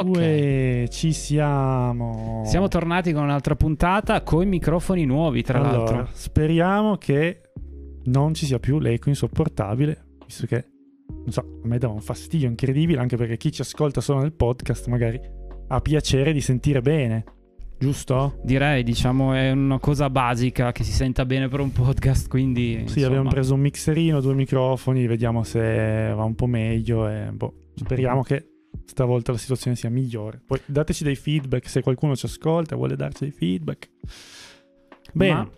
Ok. Uè, ci siamo. Siamo tornati con un'altra puntata con i microfoni nuovi, tra allora, l'altro. Speriamo che non ci sia più l'eco insopportabile, visto che, non so, a me dava un fastidio incredibile, anche perché chi ci ascolta solo nel podcast magari ha piacere di sentire bene, giusto? Direi, diciamo, è una cosa basica che si senta bene per un podcast, quindi... Sì, insomma, abbiamo preso un mixerino, due microfoni, vediamo se va un po' meglio e boh, speriamo che stavolta la situazione sia migliore. Poi dateci dei feedback se qualcuno ci ascolta vuole darci dei feedback. Bene. Ma-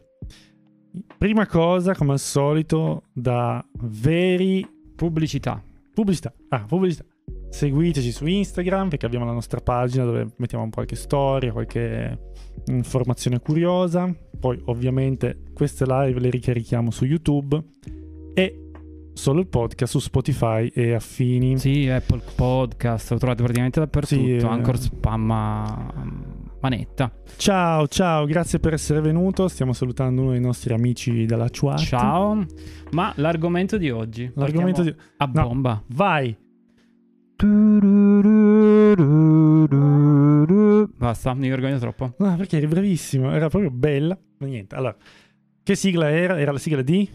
Prima cosa, come al solito, da veri Pubblicità. pubblicità. Ah, pubblicità. Seguiteci su Instagram perché abbiamo la nostra pagina dove mettiamo qualche storia, qualche informazione curiosa. Poi, ovviamente, queste live le ricarichiamo su YouTube e solo il podcast su Spotify e affini. Sì, Apple Podcast, lo trovate praticamente dappertutto, Sì, eh. Anchor spamma manetta. Ciao, ciao, grazie per essere venuto. Stiamo salutando uno dei nostri amici della Chuat. Ciao. Ma l'argomento di oggi. L'argomento di... A No. bomba. Vai! Basta, mi vergogno troppo. No, perché eri bravissimo, era proprio bella. Ma niente, allora, che sigla era? Era la sigla di?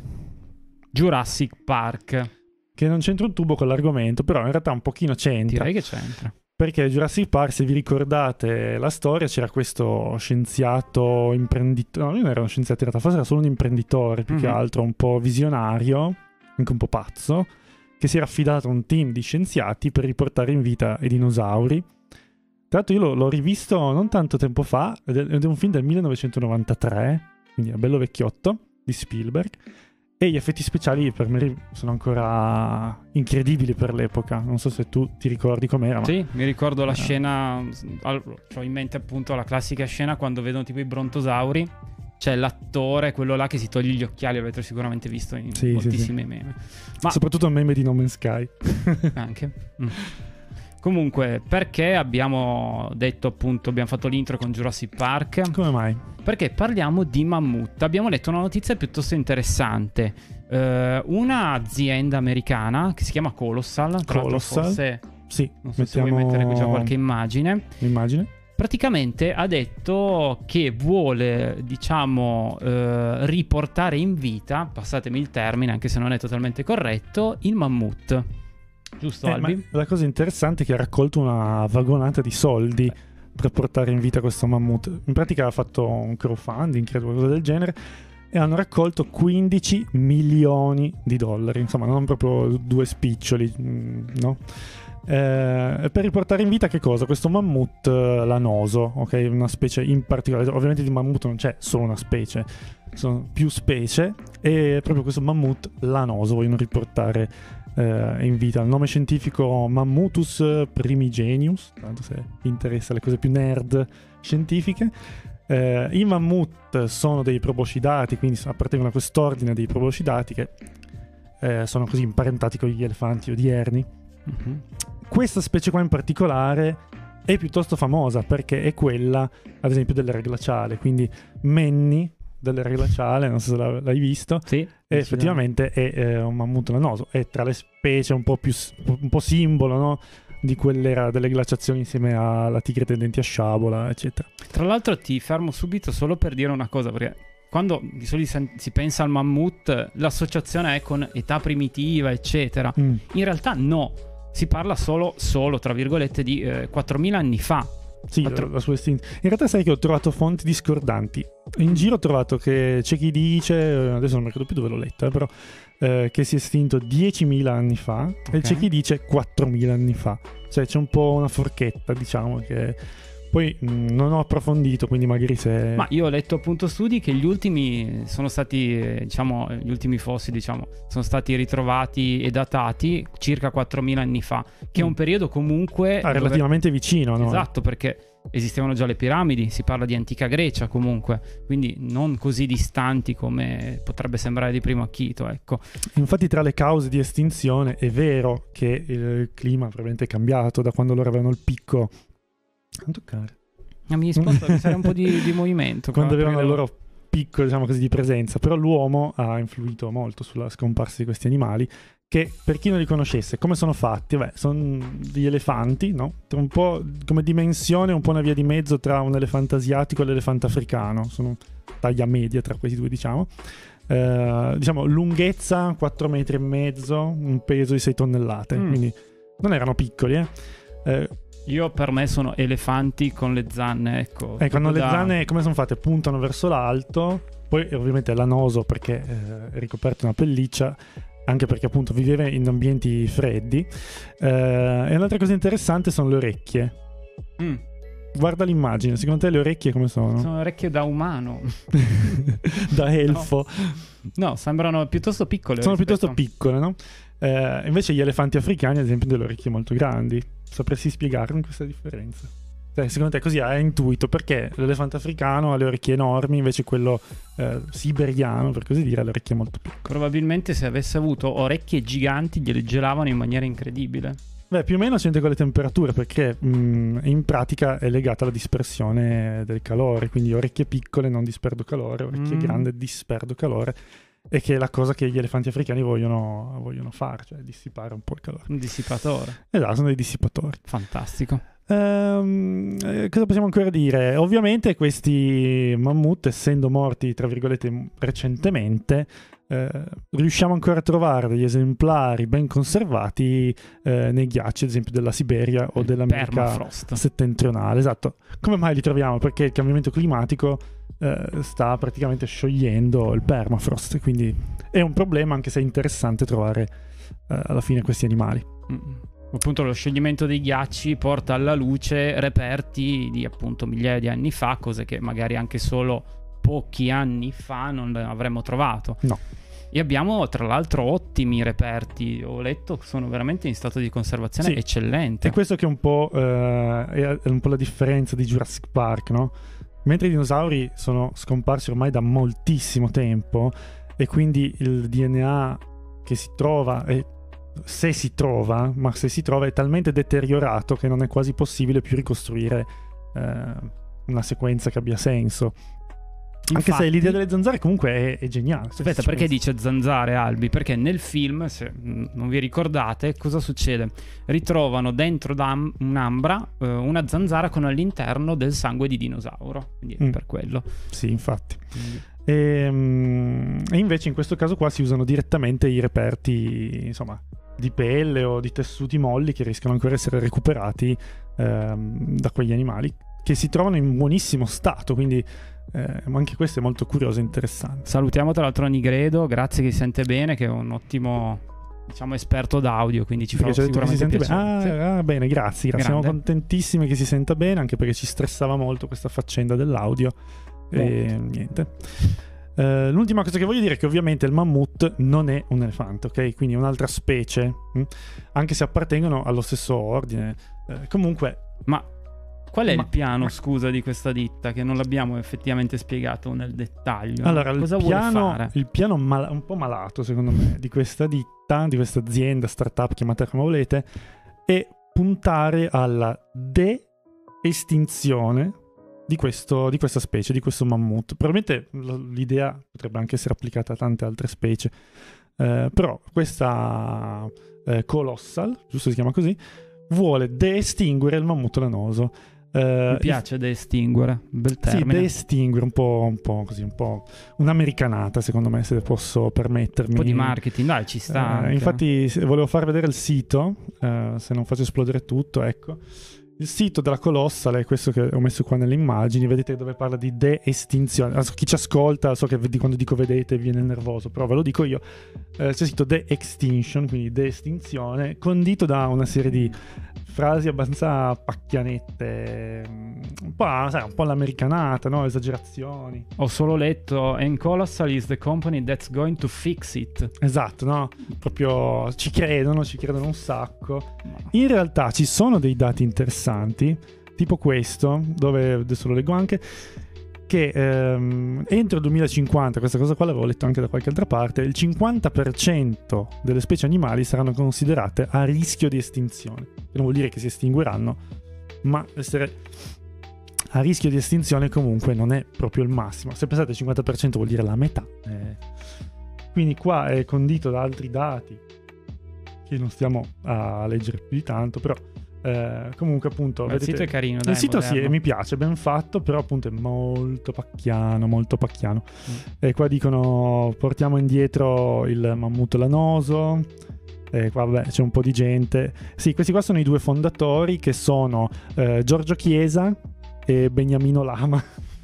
Jurassic Park. Che non c'entra un tubo con l'argomento, però in realtà un pochino c'entra. Direi che c'entra. Perché Jurassic Park, se vi ricordate la storia, c'era questo scienziato imprenditore. No, non era uno scienziato in realtà, forse era solo un imprenditore più che Mhm. altro, un po' visionario, anche un po' pazzo, che si era affidato a un team di scienziati per riportare in vita i dinosauri. Tra l'altro, io l'ho, l'ho rivisto non tanto tempo fa, ed è un film del 1993, quindi è bello vecchiotto, di Spielberg. E gli effetti speciali per me sono ancora incredibili per l'epoca. Non so se tu ti ricordi com'era, ma Sì, mi ricordo la Eh. scena. Ho in mente appunto la classica scena quando vedono tipo i brontosauri. C'è l'attore, quello là che si toglie gli occhiali, l'avete sicuramente visto in Sì, sì, moltissimi meme. Ma soprattutto meme di No Man's Sky. anche. Mm. Comunque, perché abbiamo detto appunto, abbiamo fatto l'intro con Jurassic Park? Come mai? Perché parliamo di mammut. Abbiamo letto una notizia piuttosto interessante. Eh, un'azienda americana che si chiama Colossal. Colossal. Forse, Sì, non so se mettiamo vuoi mettere qui già qualche immagine. immagine. Praticamente ha detto che vuole, diciamo, eh, riportare in vita, passatemi il termine, anche se non è totalmente corretto, il mammut. Giusto, Eh, Albi? la cosa interessante è che ha raccolto una vagonata di soldi per portare in vita questo mammut. In pratica ha fatto un crowdfunding, credo, qualcosa del genere, e hanno raccolto 15 milioni di dollari. Insomma, non proprio due spiccioli, mm, no? Eh, per riportare in vita che cosa? Questo mammut eh, lanoso, ok? Una specie in particolare. Ovviamente di mammut non c'è solo una specie, sono più specie. E proprio questo mammut lanoso vogliono riportare eh, in vita. Il nome scientifico Mammutus primigenius, tanto se vi interessa le cose più nerd scientifiche. Eh, I mammut sono dei proboscidati, quindi appartengono a quest'ordine dei proboscidati che eh, sono così imparentati con gli elefanti odierni. Mhm. Questa specie qua in particolare è piuttosto famosa perché è quella, ad esempio, dell'era glaciale. Quindi Manny dell'era glaciale, non so se l'ha- l'hai visto, Sì, e effettivamente è eh, un mammut lanoso, è tra le specie un po' più un po' simbolo no? di quell'era delle glaciazioni insieme alla tigre dei denti a sciabola, eccetera. Tra l'altro ti fermo subito solo per dire una cosa, perché quando di solito si- si pensa al mammut, l'associazione è con età primitiva, eccetera. Mm. In realtà no, si parla solo, solo tra virgolette, di eh, 4.000 anni fa. Sì, la sua estinzione. In realtà sai che ho trovato fonti discordanti. In giro ho trovato che c'è chi dice, eh, adesso non mi ricordo più dove l'ho letta, eh, però eh, che si è estinto 10.000 anni fa e Ok. c'è chi dice 4.000 anni fa. Cioè c'è un po' una forchetta, diciamo, che poi mh, non ho approfondito, quindi magari se... Ma io ho letto appunto studi che gli ultimi sono stati, eh, diciamo, gli ultimi fossili, diciamo, sono stati ritrovati e datati circa 4.000 anni fa, che è un Mm. periodo comunque... Ah, dove- relativamente vicino, no? Esatto, perché esistevano già le piramidi, si parla di antica Grecia comunque, quindi non così distanti come potrebbe sembrare di primo acchito, ecco. Infatti, tra le cause di estinzione è vero che il clima è cambiato da quando loro avevano il picco. Non toccare. Ah, Mi sposto c'era un po' di, di movimento. Quando qua, avevano il loro picco, diciamo così, di presenza. Però l'uomo ha influito molto sulla scomparsa di questi animali che per chi non li conoscesse, come sono fatti? Beh, sono degli elefanti, no? Un po' come dimensione, un po' una via di mezzo tra un elefante asiatico e l'elefante africano. Sono taglia media tra questi due, diciamo. Eh, diciamo lunghezza 4 metri e mezzo, un peso di 6 tonnellate, Mm. quindi non erano piccoli, eh. Eh, Io per me sono elefanti con le zanne, ecco. Ecco, hanno le Da- zanne come sono fatte? Puntano verso l'alto, poi ovviamente l'anoso perché eh, è ricoperto una pelliccia, anche perché appunto viveva in ambienti freddi. Eh, e un'altra cosa interessante sono le orecchie. Mm, Guarda l'immagine, secondo te le orecchie come sono? sono orecchie da umano. da elfo. No, sembrano piuttosto piccole. Sono rispetto- piuttosto piccole, no? Eh, invece gli elefanti africani, ad esempio, hanno delle orecchie molto grandi. Sapresti spiegarmi questa differenza? Cioè, secondo te così hai intuito perché l'elefante africano ha le orecchie enormi, invece quello eh, siberiano, per così dire, ha le orecchie molto piccole. Probabilmente se avesse avuto orecchie giganti gliele gelavano in maniera incredibile. Beh, più o meno c'entra con le temperature perché mh, in pratica è legata alla dispersione del calore, quindi orecchie piccole non disperdo calore, orecchie Mm. grandi disperdo calore, e che è la cosa che gli elefanti africani vogliono, vogliono fare, cioè dissipare un po' il calore. Un dissipatore. Esatto, sono dei dissipatori. Fantastico. Ehm, eh, cosa possiamo ancora dire? Ovviamente questi mammut, essendo morti, tra virgolette, recentemente, eh, riusciamo ancora a trovare degli esemplari ben conservati eh, nei ghiacci, ad esempio della Siberia o dell'America Permafrost. settentrionale. Esatto. Come mai li troviamo? Perché il cambiamento climatico eh, sta praticamente sciogliendo il permafrost, quindi è un problema anche se è interessante trovare eh, alla fine questi animali. Mm. Appunto lo scioglimento dei ghiacci porta alla luce reperti di appunto migliaia di anni fa, cose che magari anche solo pochi anni fa non avremmo trovato. No. E abbiamo tra l'altro ottimi reperti, ho letto che sono veramente in stato di conservazione Sì. eccellente. È questo che è un po', eh, è è un po' la differenza di Jurassic Park, no? Mentre i dinosauri sono scomparsi ormai da moltissimo tempo e quindi il DNA che si trova, e se si trova, ma se si trova è talmente deteriorato che non è quasi possibile più ricostruire eh, una sequenza che abbia senso. Anche se l'idea delle zanzare comunque è, è geniale. Aspetta, perché dice zanzare Albi? Perché nel film, se mm, non vi ricordate, cosa succede? Ritrovano dentro un'ambra eh, una zanzara con all'interno del sangue di dinosauro. Quindi è Mm. per quello. Sì, infatti. Quindi- E, mm, e invece in questo caso qua si usano direttamente i reperti, insomma, di pelle o di tessuti molli che rischiano ancora di essere recuperati ehm, da quegli animali che si trovano in buonissimo stato, quindi eh, anche questo è molto curioso e interessante. Salutiamo tra l'altro Nigredo, grazie che si sente bene, che è un ottimo diciamo esperto d'audio, quindi ci fa Perché si sicuramente sente bene. Ah, Sì. ah, bene, grazie, grazie. Siamo contentissimi che si senta bene, anche perché ci stressava molto questa faccenda dell'audio. E niente. Eh, l'ultima cosa che voglio dire è che ovviamente il mammut non è un elefante, ok? Quindi è un'altra specie, mh? anche se appartengono allo stesso ordine. Eh, comunque, Ma qual è Ma- il piano, scusa, di questa ditta che non l'abbiamo effettivamente spiegato nel dettaglio? allora, il cosa vuole piano, il piano mal- un po' malato, secondo me, di questa ditta, di questa azienda, startup, chiamatela come volete, è puntare alla de-estinzione di, questo- di questa specie, di questo mammut. Probabilmente l'idea potrebbe anche essere applicata a tante altre specie, eh, però questa eh, Colossal, giusto si chiama così, vuole de-estinguere il mammut lanoso. Eh, Mi piace da estinguere, bel sì, termine. de-estinguere, un po', un po' così, un po' un'americanata, secondo me, se posso permettermi. un po' di marketing, dai, ci sta. Anche. infatti, volevo far vedere il sito, eh, se non faccio esplodere tutto, ecco. Il sito della Colossal è questo che ho messo qua nelle immagini, vedete dove parla di de-estinzione. Adesso chi ci ascolta, so che quando dico vedete viene nervoso, però ve lo dico io. Eh, c'è scritto de-extinction, quindi de-estinzione, condito da una serie di frasi abbastanza pacchianette, mm, un po', sai, un po' l'americanata, no? Esagerazioni. Ho solo letto And Colossal is the company that's going to fix it. Esatto, no? Proprio ci credono, ci credono un sacco. In realtà ci sono dei dati interessanti, tipo questo, dove adesso lo leggo anche, che ehm, entro il 2050, questa cosa qua l'avevo letto anche da qualche altra parte, il 50% delle specie animali saranno considerate a rischio di estinzione. Non vuol dire che si estingueranno, ma essere a rischio di estinzione comunque non è proprio il massimo. Se pensate al 50% vuol dire la metà. Eh, quindi qua è condito da altri dati che non stiamo a leggere più di tanto, però eh, comunque appunto... Ma vedete, il sito è carino, dai, il sito sì, moderno. mi piace, ben fatto, però appunto è molto pacchiano, molto pacchiano. Mm. E qua dicono portiamo indietro il mammut lanoso. E qua vabbè c'è un po' di gente. Sì, questi qua sono i due fondatori che sono eh, Giorgio Chiesa e Beniamino Lama.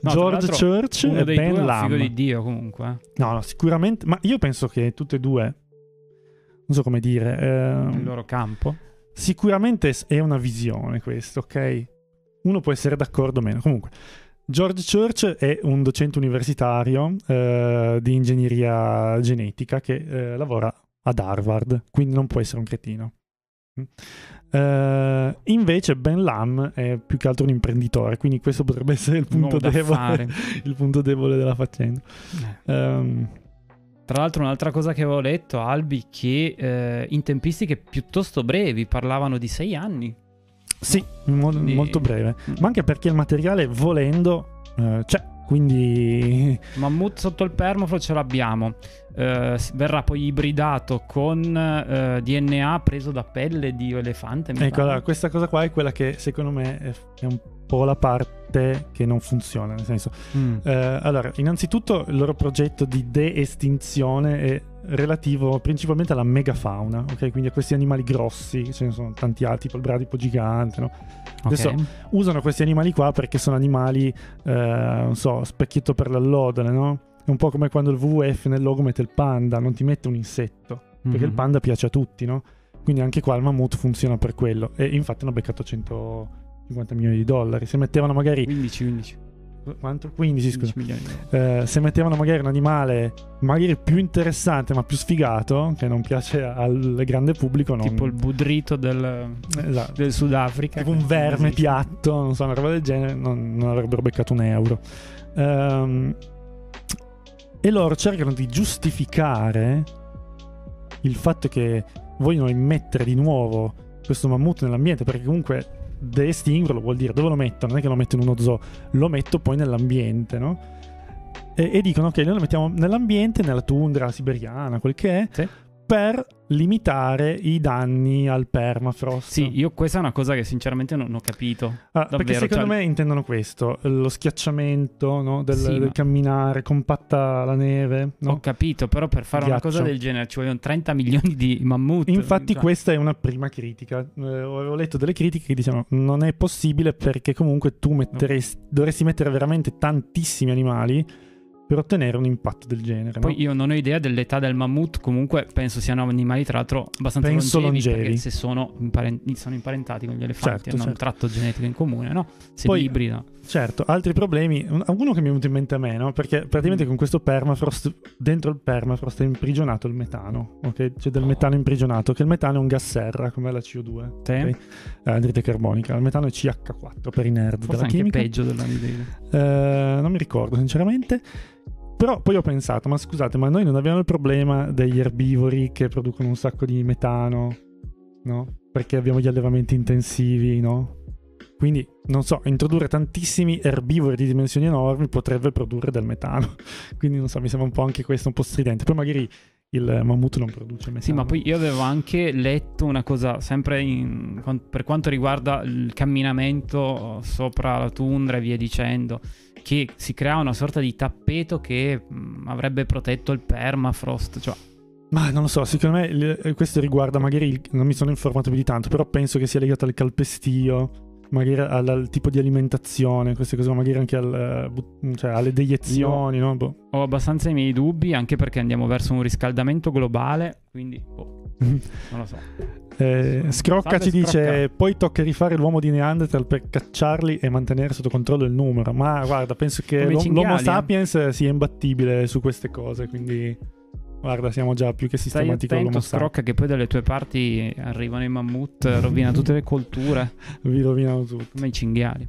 No, George Church e Ben due è un Lam. figo di Dio comunque. eh. No, no, sicuramente. Ma io penso che tutte e due, non so come dire, ehm, Nel loro campo. Sicuramente è una visione questo, ok? Uno può essere d'accordo o meno. Comunque, George Church è un docente universitario eh, di ingegneria genetica che eh, lavora ad Harvard, quindi non può essere un cretino. Eh, invece Ben Lam è più che altro un imprenditore, quindi questo potrebbe essere il Un punto debole, il punto debole della faccenda. Eh. Tra l'altro un'altra cosa che avevo letto, Albi, che eh, in tempistiche piuttosto brevi, parlavano di sei anni. Sì, mo- Quindi- molto breve. Ma anche perché il materiale, volendo, eh, c'è. Quindi, Mammut sotto il permafrost ce l'abbiamo. Eh, verrà poi ibridato con eh, DNA preso da pelle di elefante. ecco, allora, questa cosa qua è quella che secondo me è, un po' la parte che non funziona. Nel senso, Mm. eh, allora, innanzitutto il loro progetto di de-estinzione è relativo principalmente alla megafauna, ok? Quindi a questi animali grossi, ce ne sono tanti altri, tipo il bradipo gigante, no? Adesso- Ok. usano questi animali qua perché sono animali, eh, non so, specchietto per l'allodole, no? È un po' come quando il WWF nel logo mette il panda, non ti mette un insetto, perché il Mhm. panda piace a tutti, no? Quindi anche qua il mammut funziona per quello. E infatti hanno beccato 150 milioni di dollari. Se mettevano magari... 15, 15. Quanto? 15, scusa. 15 milioni di euro. Eh, se mettevano magari un animale magari più interessante ma più sfigato, che non piace al grande pubblico, non... Tipo il budrito del, Esatto. del Sudafrica. tipo un verme piatto, non so, una roba del genere, non, non avrebbero beccato un euro. Ehm, e loro cercano di giustificare il fatto che vogliono immettere di nuovo questo mammut nell'ambiente, perché comunque de-estinguerlo vuol dire dove lo metto, non è che lo metto in uno zoo, lo metto poi nell'ambiente, no? E, e dicono ok, noi lo mettiamo nell'ambiente, nella tundra siberiana, quel che è, Sì. Per limitare i danni al permafrost. Sì, io questa è una cosa che sinceramente non ho capito. Ah, perché secondo cioè- me intendono questo, lo schiacciamento no, del, Sì, del ma- camminare, compatta la neve. no? Ho capito, però per fare una Ghiaccio. cosa del genere ci vogliono 30 milioni di mammut. Infatti Cioè, questa è una prima critica. Eh, avevo letto delle critiche che dicevano non è possibile perché comunque tu metteresti, dovresti mettere veramente tantissimi animali per ottenere un impatto del genere. Poi no? io non ho idea dell'età del mammut, comunque penso siano animali tra l'altro abbastanza Penso longevi, longevi. se sono, imparen- sono imparentati con gli elefanti Certo, hanno un certo. tratto genetico in comune, no? Se Poi- li ibridano. Certo, altri problemi. un- Uno che mi è venuto in mente a me, no? Perché praticamente Mm. con questo permafrost, dentro il permafrost è imprigionato il metano, ok? C'è del metano imprigionato, che il metano è un gas serra, come la CO2, Sì. ok? Eh, anidride carbonica. Il metano è CH4 per i nerd Forse della anche chimica. peggio dell'anidride. Eh, non mi ricordo sinceramente. Però poi ho pensato, ma scusate, ma noi non abbiamo il problema degli erbivori che producono un sacco di metano, no? Perché abbiamo gli allevamenti intensivi, no? Quindi, non so, introdurre tantissimi erbivori di dimensioni enormi potrebbe produrre del metano. Quindi, non so, mi sembra un po' anche questo un po' stridente. Poi magari il mammut non produce metano. Sì, ma poi io avevo anche letto una cosa, sempre in- per quanto riguarda il camminamento sopra la tundra e via dicendo, che si crea una sorta di tappeto che mh, avrebbe protetto il permafrost. Cioè, Ma non lo so, secondo me questo riguarda magari, non mi sono informato più di tanto, però penso che sia legato al calpestio, magari al, al tipo di alimentazione, queste cose, magari anche al, eh, but- cioè, alle deiezioni, no? Boh. ho abbastanza i miei dubbi, anche perché andiamo verso un riscaldamento globale, quindi boh, non lo so. Eh, Scrocca ci dice: Scrocca. Poi tocca rifare l'uomo di Neanderthal per cacciarli e mantenere sotto controllo il numero. Ma guarda, penso che cinghiali, l'Homo eh. sapiens sia imbattibile su queste cose. Quindi, guarda, siamo già più che Stai sistematici con attento. Scrocca, che poi dalle tue parti arrivano i mammut, rovina tutte le colture, Vi rovinano tutto. come i cinghiali.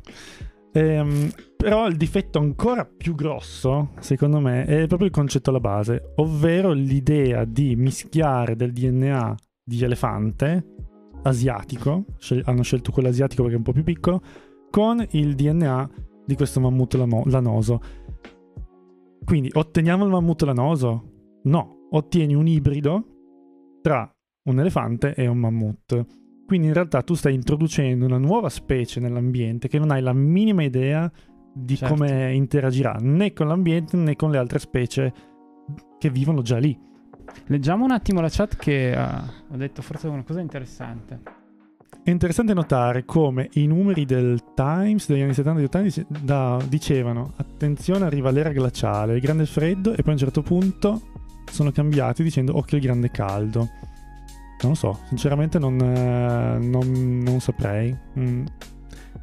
Ehm, però il difetto ancora più grosso, secondo me, è proprio il concetto alla base, ovvero l'idea di mischiare del DNA di elefante asiatico, scel- hanno scelto quello asiatico perché è un po' più piccolo, con il DNA di questo mammut lamo- lanoso. Quindi otteniamo il mammut lanoso? No, ottieni un ibrido tra un elefante e un mammut. Quindi in realtà tu stai introducendo una nuova specie nell'ambiente che non hai la minima idea di Certo. come interagirà né con l'ambiente né con le altre specie che vivono già lì. Leggiamo un attimo la chat che ha ho detto forse una cosa interessante. È interessante notare come i numeri del Times degli anni 70 e 80 dice- da- dicevano attenzione arriva l'era glaciale, il grande freddo e poi a un certo punto sono cambiati dicendo occhio il grande caldo. Non lo so, sinceramente non, eh, non- non saprei. Mm.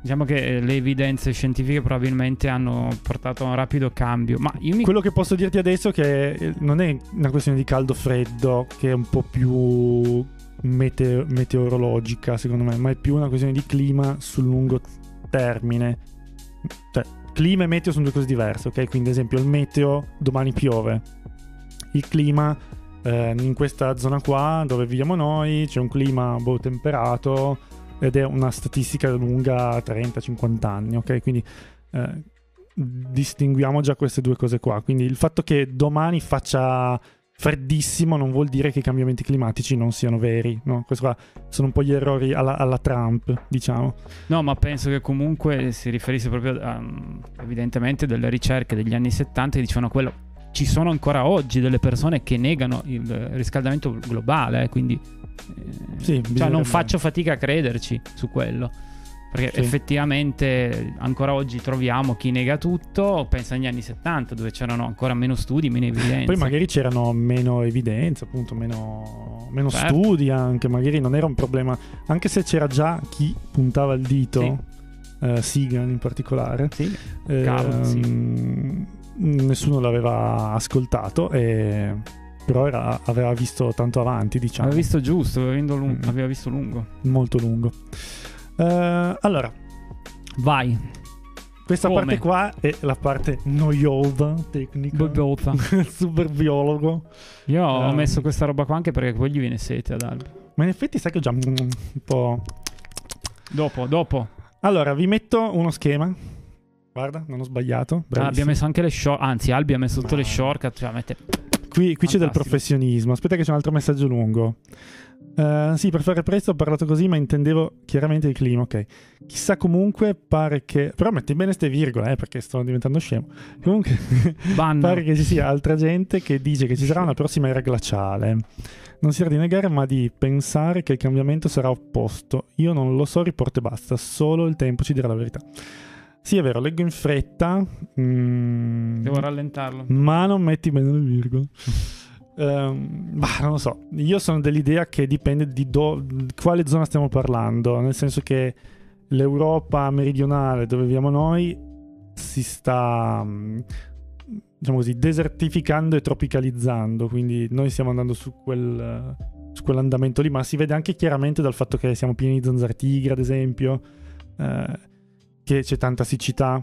Diciamo che eh, le evidenze scientifiche probabilmente hanno portato a un rapido cambio. Ma io mi Quello che posso dirti adesso è che eh, non è una questione di caldo-freddo, che è un po' più mete- meteorologica secondo me, ma è più una questione di clima sul lungo termine. Cioè, clima e meteo sono due cose diverse, ok? Quindi, ad esempio, il meteo domani piove. Il clima eh, in questa zona qua dove viviamo noi c'è un clima boh, temperato ed è una statistica lunga 30-50 anni, ok? Quindi eh, distinguiamo già queste due cose qua. Quindi il fatto che domani faccia freddissimo non vuol dire che i cambiamenti climatici non siano veri, no? Questi qua sono un po' gli errori alla, alla Trump, diciamo. No, ma penso che comunque si riferisse proprio a, mm, evidentemente delle ricerche degli anni 70 che dicevano quello. Ci sono ancora oggi delle persone che negano il riscaldamento globale, eh, quindi eh, Sì, cioè, non faccio fatica a crederci su quello. Perché Sì. effettivamente ancora oggi troviamo chi nega tutto, pensa agli anni 70 dove c'erano ancora meno studi, meno evidenze. Poi magari c'erano meno evidenze, appunto, meno, meno Certo. studi anche, magari non era un problema, anche se c'era già chi puntava il dito, eh, Sagan in particolare, Sì, eh, Cavolo, sì. Nessuno l'aveva ascoltato, e- però era- aveva visto tanto avanti, diciamo, aveva visto giusto, aveva, visto lung- Mm. aveva visto lungo. molto lungo. Eh, allora, Vai, questa Come? parte qua è la parte noiosa tecnica. Bobota. Super biologo. Io ho Ehm. messo questa roba qua anche perché poi gli viene sete ad Albi. Ma in effetti sai che ho già un po'... Dopo, dopo. Allora, vi metto uno schema. Guarda, non ho sbagliato. Ah, abbiamo messo anche le short. Anzi, Albi ha messo tutte le Ma- shortcut. Cioè, mette... Qui, qui c'è del professionismo. Aspetta che c'è un altro messaggio lungo. Eh, sì, per fare presto ho parlato così, ma intendevo chiaramente il clima, ok. Chissà comunque, pare che... Però metti bene ste virgole, eh, perché sto diventando scemo. Comunque, pare che ci sia altra gente che dice che ci sarà una prossima era glaciale. Non si era di negare, ma di pensare che il cambiamento sarà opposto. Io non lo so, riporto e basta. Solo il tempo ci dirà la verità. Sì, è vero, leggo in fretta. mm, Devo rallentarlo. ma non metti bene le virgole. Ehm, bah, non lo so. Io sono dell'idea che dipende di do- di quale zona stiamo parlando. Nel senso che l'Europa meridionale, dove viviamo noi, si sta. mm, Diciamo così, desertificando e tropicalizzando. Quindi noi stiamo andando su quel. Su quell'andamento lì, ma si vede anche chiaramente dal fatto che siamo pieni di zanzare tigre, ad esempio, eh, che c'è tanta siccità.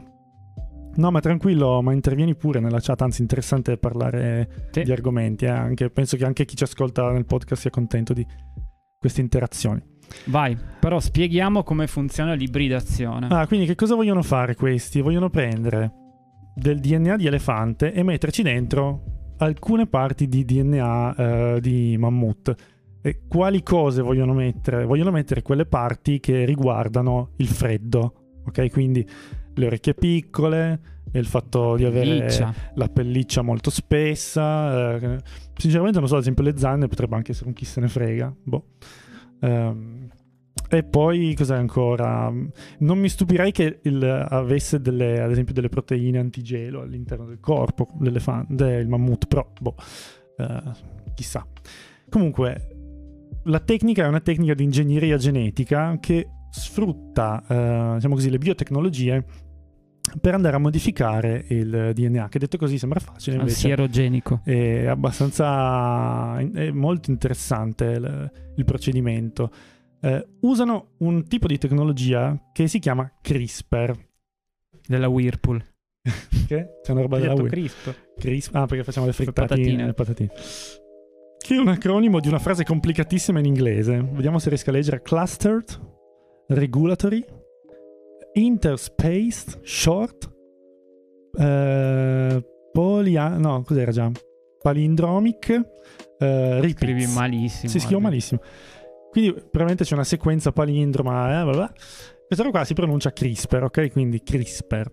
No, ma tranquillo, ma intervieni pure nella chat, anzi interessante parlare Sì. di argomenti, eh, anche- penso che anche chi ci ascolta nel podcast sia contento di queste interazioni. Vai, però spieghiamo come funziona l'ibridazione. Ah, quindi che cosa vogliono fare questi? Vogliono prendere del DNA di elefante e metterci dentro alcune parti di DNA eh, di mammut. E quali cose vogliono mettere? Vogliono mettere quelle parti che riguardano il freddo, ok? Quindi le orecchie piccole, e il fatto di avere Pelliccia. la pelliccia molto spessa. eh, sinceramente non so, ad esempio le zanne potrebbe anche essere un chi se ne frega. Boh. Ehm, e poi cos'è ancora? Non mi stupirei che il- avesse delle, ad esempio delle proteine antigelo all'interno del corpo l'elefante, del mammut, però boh, eh, chissà. Comunque, la tecnica è una tecnica di ingegneria genetica che sfrutta, eh, diciamo così, le biotecnologie per andare a modificare il DNA, che detto così sembra facile, invece Sierogenico. è abbastanza è molto interessante il, il procedimento. Eh, usano un tipo di tecnologia che si chiama CRISPR. Della Whirlpool. Che? C'è una roba Hai della Wii. crisp. Crisp- Ah, perché facciamo le frittatine, le patatine. Che è un acronimo di una frase complicatissima in inglese. Vediamo se riesco a leggere. Clustered, Regulatory, Interspaced, Short, eh, Polia... No, cos'era già? palindromic eh. Scrivi malissimo. Si scrive malissimo. Quindi probabilmente c'è una sequenza palindroma, eh, bla bla. Questa qua si pronuncia CRISPR, ok? Quindi CRISPR.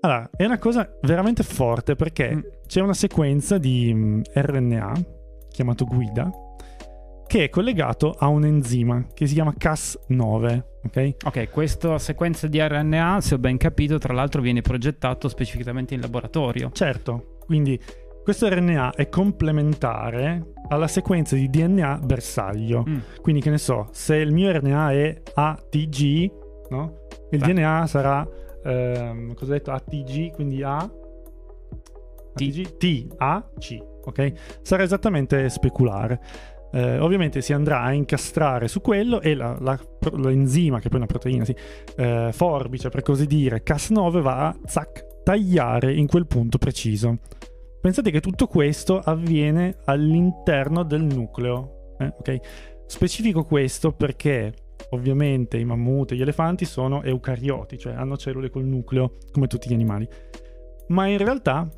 Allora, è una cosa veramente forte perché Mm. c'è una sequenza di mm, RNA chiamato guida che è collegato a un enzima che si chiama Cas9, ok? Ok, questa sequenza di RNA, se ho ben capito, tra l'altro viene progettato specificamente in laboratorio. Certo, quindi questo RNA è complementare alla sequenza di DNA bersaglio. Mm. Quindi che ne so, se il mio RNA è ATG, no? Il Beh. DNA sarà, ehm, cosa ho detto, ATG, quindi A... ATG, T, A, C, ok? Sarà esattamente speculare. Eh, ovviamente si andrà a incastrare su quello e la- la- l'enzima, che poi è una proteina, sì, eh, forbice per così dire, Cas9 va a zac, tagliare in quel punto preciso. Pensate che tutto questo avviene all'interno del nucleo. eh, ok? Specifico questo perché ovviamente i mammut e gli elefanti sono eucarioti, cioè hanno cellule col nucleo come tutti gli animali. Ma in realtà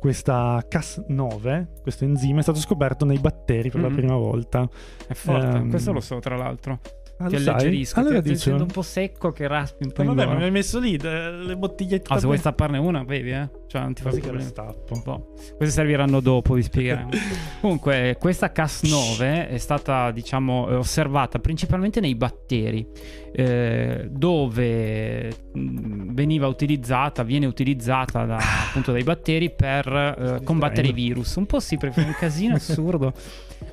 questa Cas9, questo enzima, è stato scoperto nei batteri per la Mhm. prima volta. È forte, Ehm, questo lo so tra l'altro. Ah, Ti alleggerisco, Allora ti sento un po' secco che raspi un po' Ma in vabbè, mi hai messo lì eh, le bottigliette. Ah, se vuoi stapparne una, bevi, eh. Cioè, non ti fa problemi. stappo. Boh, queste serviranno dopo, vi spiegheremo. Comunque, questa Cas9 è stata, diciamo, eh, osservata principalmente nei batteri, eh, dove veniva utilizzata, viene utilizzata da- appunto dai batteri per eh, combattere i virus. Un po' sì, perché è un casino assurdo.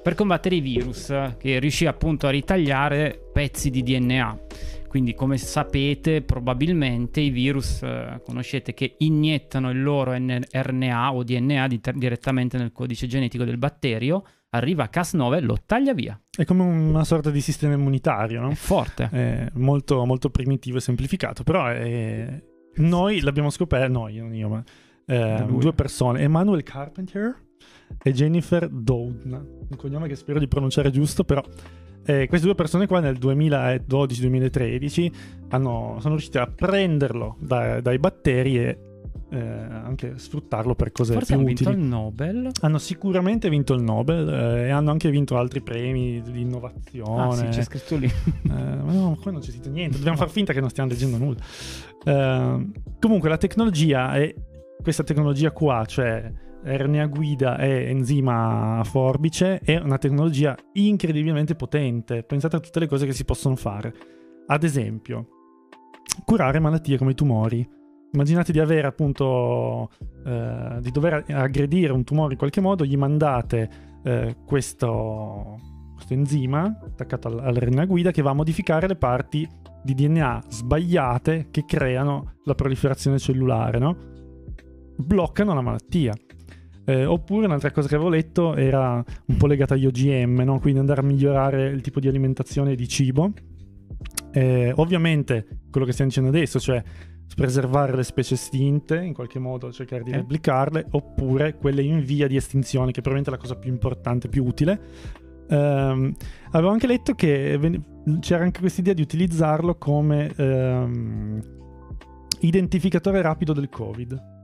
Per combattere i virus, eh, che riuscì appunto a ritagliare pezzi di DNA. Quindi, come sapete, probabilmente i virus eh, conoscete che iniettano il loro RNA o DNA di- direttamente nel codice genetico del batterio. Arriva Cas9, lo taglia via. È come una sorta di sistema immunitario, no? È forte. È molto, molto primitivo e semplificato, però è- noi l'abbiamo scoperto, noi, non io, ma eh, due persone, Emmanuel Carpenter e Jennifer Doudna, un cognome che spero di pronunciare giusto, però eh, queste due persone qua nel 2012-2013 hanno- sono riusciti a prenderlo da- dai batteri e eh, anche sfruttarlo per cose Forse più hanno vinto utili. il Nobel. Hanno sicuramente vinto il Nobel eh, e hanno anche vinto altri premi di innovazione. Ah, sì, c'è scritto lì. Eh, ma no, qua non c'è scritto niente, dobbiamo far finta che non stiamo leggendo nulla. Eh, comunque la tecnologia è questa tecnologia qua, cioè RNA guida e enzima forbice, è una tecnologia incredibilmente potente. Pensate a tutte le cose che si possono fare. Ad esempio, curare malattie come i tumori. Immaginate di avere appunto eh, di dover aggredire un tumore in qualche modo, gli mandate eh, questo, questo enzima attaccato al- all'RNA guida che va a modificare le parti di DNA sbagliate che creano la proliferazione cellulare, no? Bloccano la malattia. Eh, oppure un'altra cosa che avevo letto era un po' legata agli OGM, no? quindi andare a migliorare il tipo di alimentazione e di cibo. Eh, ovviamente quello che stiamo dicendo adesso, cioè preservare le specie estinte, in qualche modo cercare di Eh. replicarle, oppure quelle in via di estinzione, che probabilmente è la cosa più importante, più utile. Ehm, avevo anche letto che ven- c'era anche questa idea di utilizzarlo come ehm, identificatore rapido del Covid.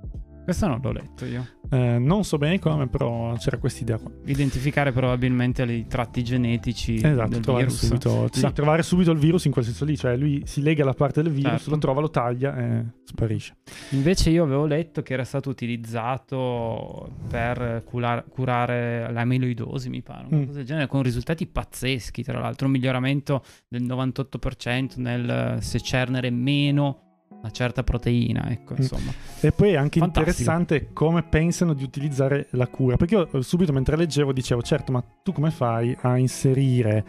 Questo non l'ho letto io. Eh, non so bene come, però c'era questa idea qua. Identificare probabilmente i tratti genetici Esatto, del trovare virus. subito, sì, trovare subito il virus in quel senso lì, cioè lui si lega alla parte del virus, Certo. lo trova, lo taglia e sparisce. Invece io avevo letto che era stato utilizzato per cular- curare l'amiloidosi, mi pare, una Mm. cosa del genere, con risultati pazzeschi, tra l'altro un miglioramento del 98% nel secernere meno una certa proteina, ecco, Mm. insomma. E poi è anche Fantastico. interessante come pensano di utilizzare la cura. Perché io eh, subito mentre leggevo dicevo, certo, ma tu come fai a inserire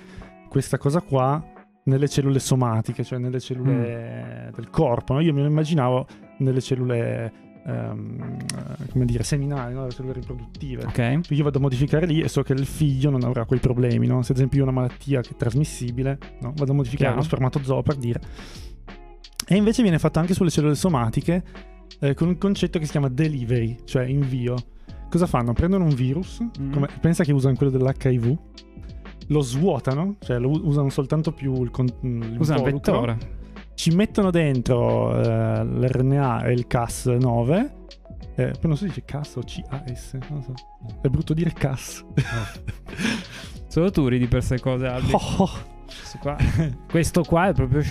questa cosa qua nelle cellule somatiche, cioè nelle cellule Mm. del corpo? no? Io me lo immaginavo nelle cellule, eh, come dire, seminali, no? le cellule riproduttive. Ok? Io vado a modificare lì e so che il figlio non avrà quei problemi, no? Se ad esempio io ho una malattia che è trasmissibile, no? vado a modificare Chiaro. lo spermatozoo per dire. E invece viene fatto anche sulle cellule somatiche eh, con un concetto che si chiama delivery, cioè invio. Cosa fanno? Prendono un virus, Mm. come- pensa che usano quello dell'HIV, lo svuotano, cioè lo usano soltanto più il, con- il Usa un involucro, vettore. ci mettono dentro eh, l'RNA e il Cas9 Eh, poi non so se dice CAS o CAS, non so. È brutto dire CAS. Solo tu ridi per queste cose, Albi. Oh, Questo qua, questo qua è proprio...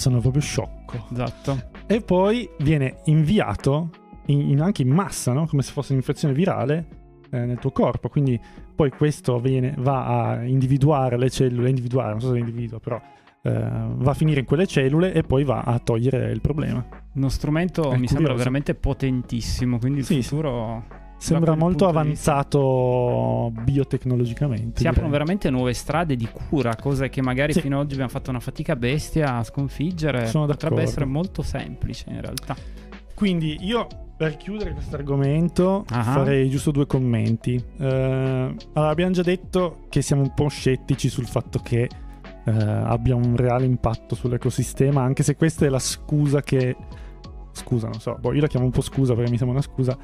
sono proprio sciocco. Esatto. E poi viene inviato in- in- anche in massa, no? come se fosse un'infezione virale eh, nel tuo corpo. Quindi poi questo viene- va a individuare le cellule, individuare, non so se individua, però eh, va a finire in quelle cellule e poi va a togliere il problema. Uno strumento È mi sembra curioso. veramente potentissimo, quindi il Sì, sì. Sembra molto vista. avanzato biotecnologicamente. Si direi. aprono veramente nuove strade di cura, cose che magari Sì. fino ad oggi abbiamo fatto una fatica bestia a sconfiggere. Sono Potrebbe d'accordo. essere molto semplice in realtà. Quindi io per chiudere questo argomento Ah. farei giusto due commenti. Eh, allora, abbiamo già detto che siamo un po' scettici sul fatto che eh, abbia un reale impatto sull'ecosistema, anche se questa è la scusa che... Scusa, non so, boh, io la chiamo un po' scusa perché mi sembra una scusa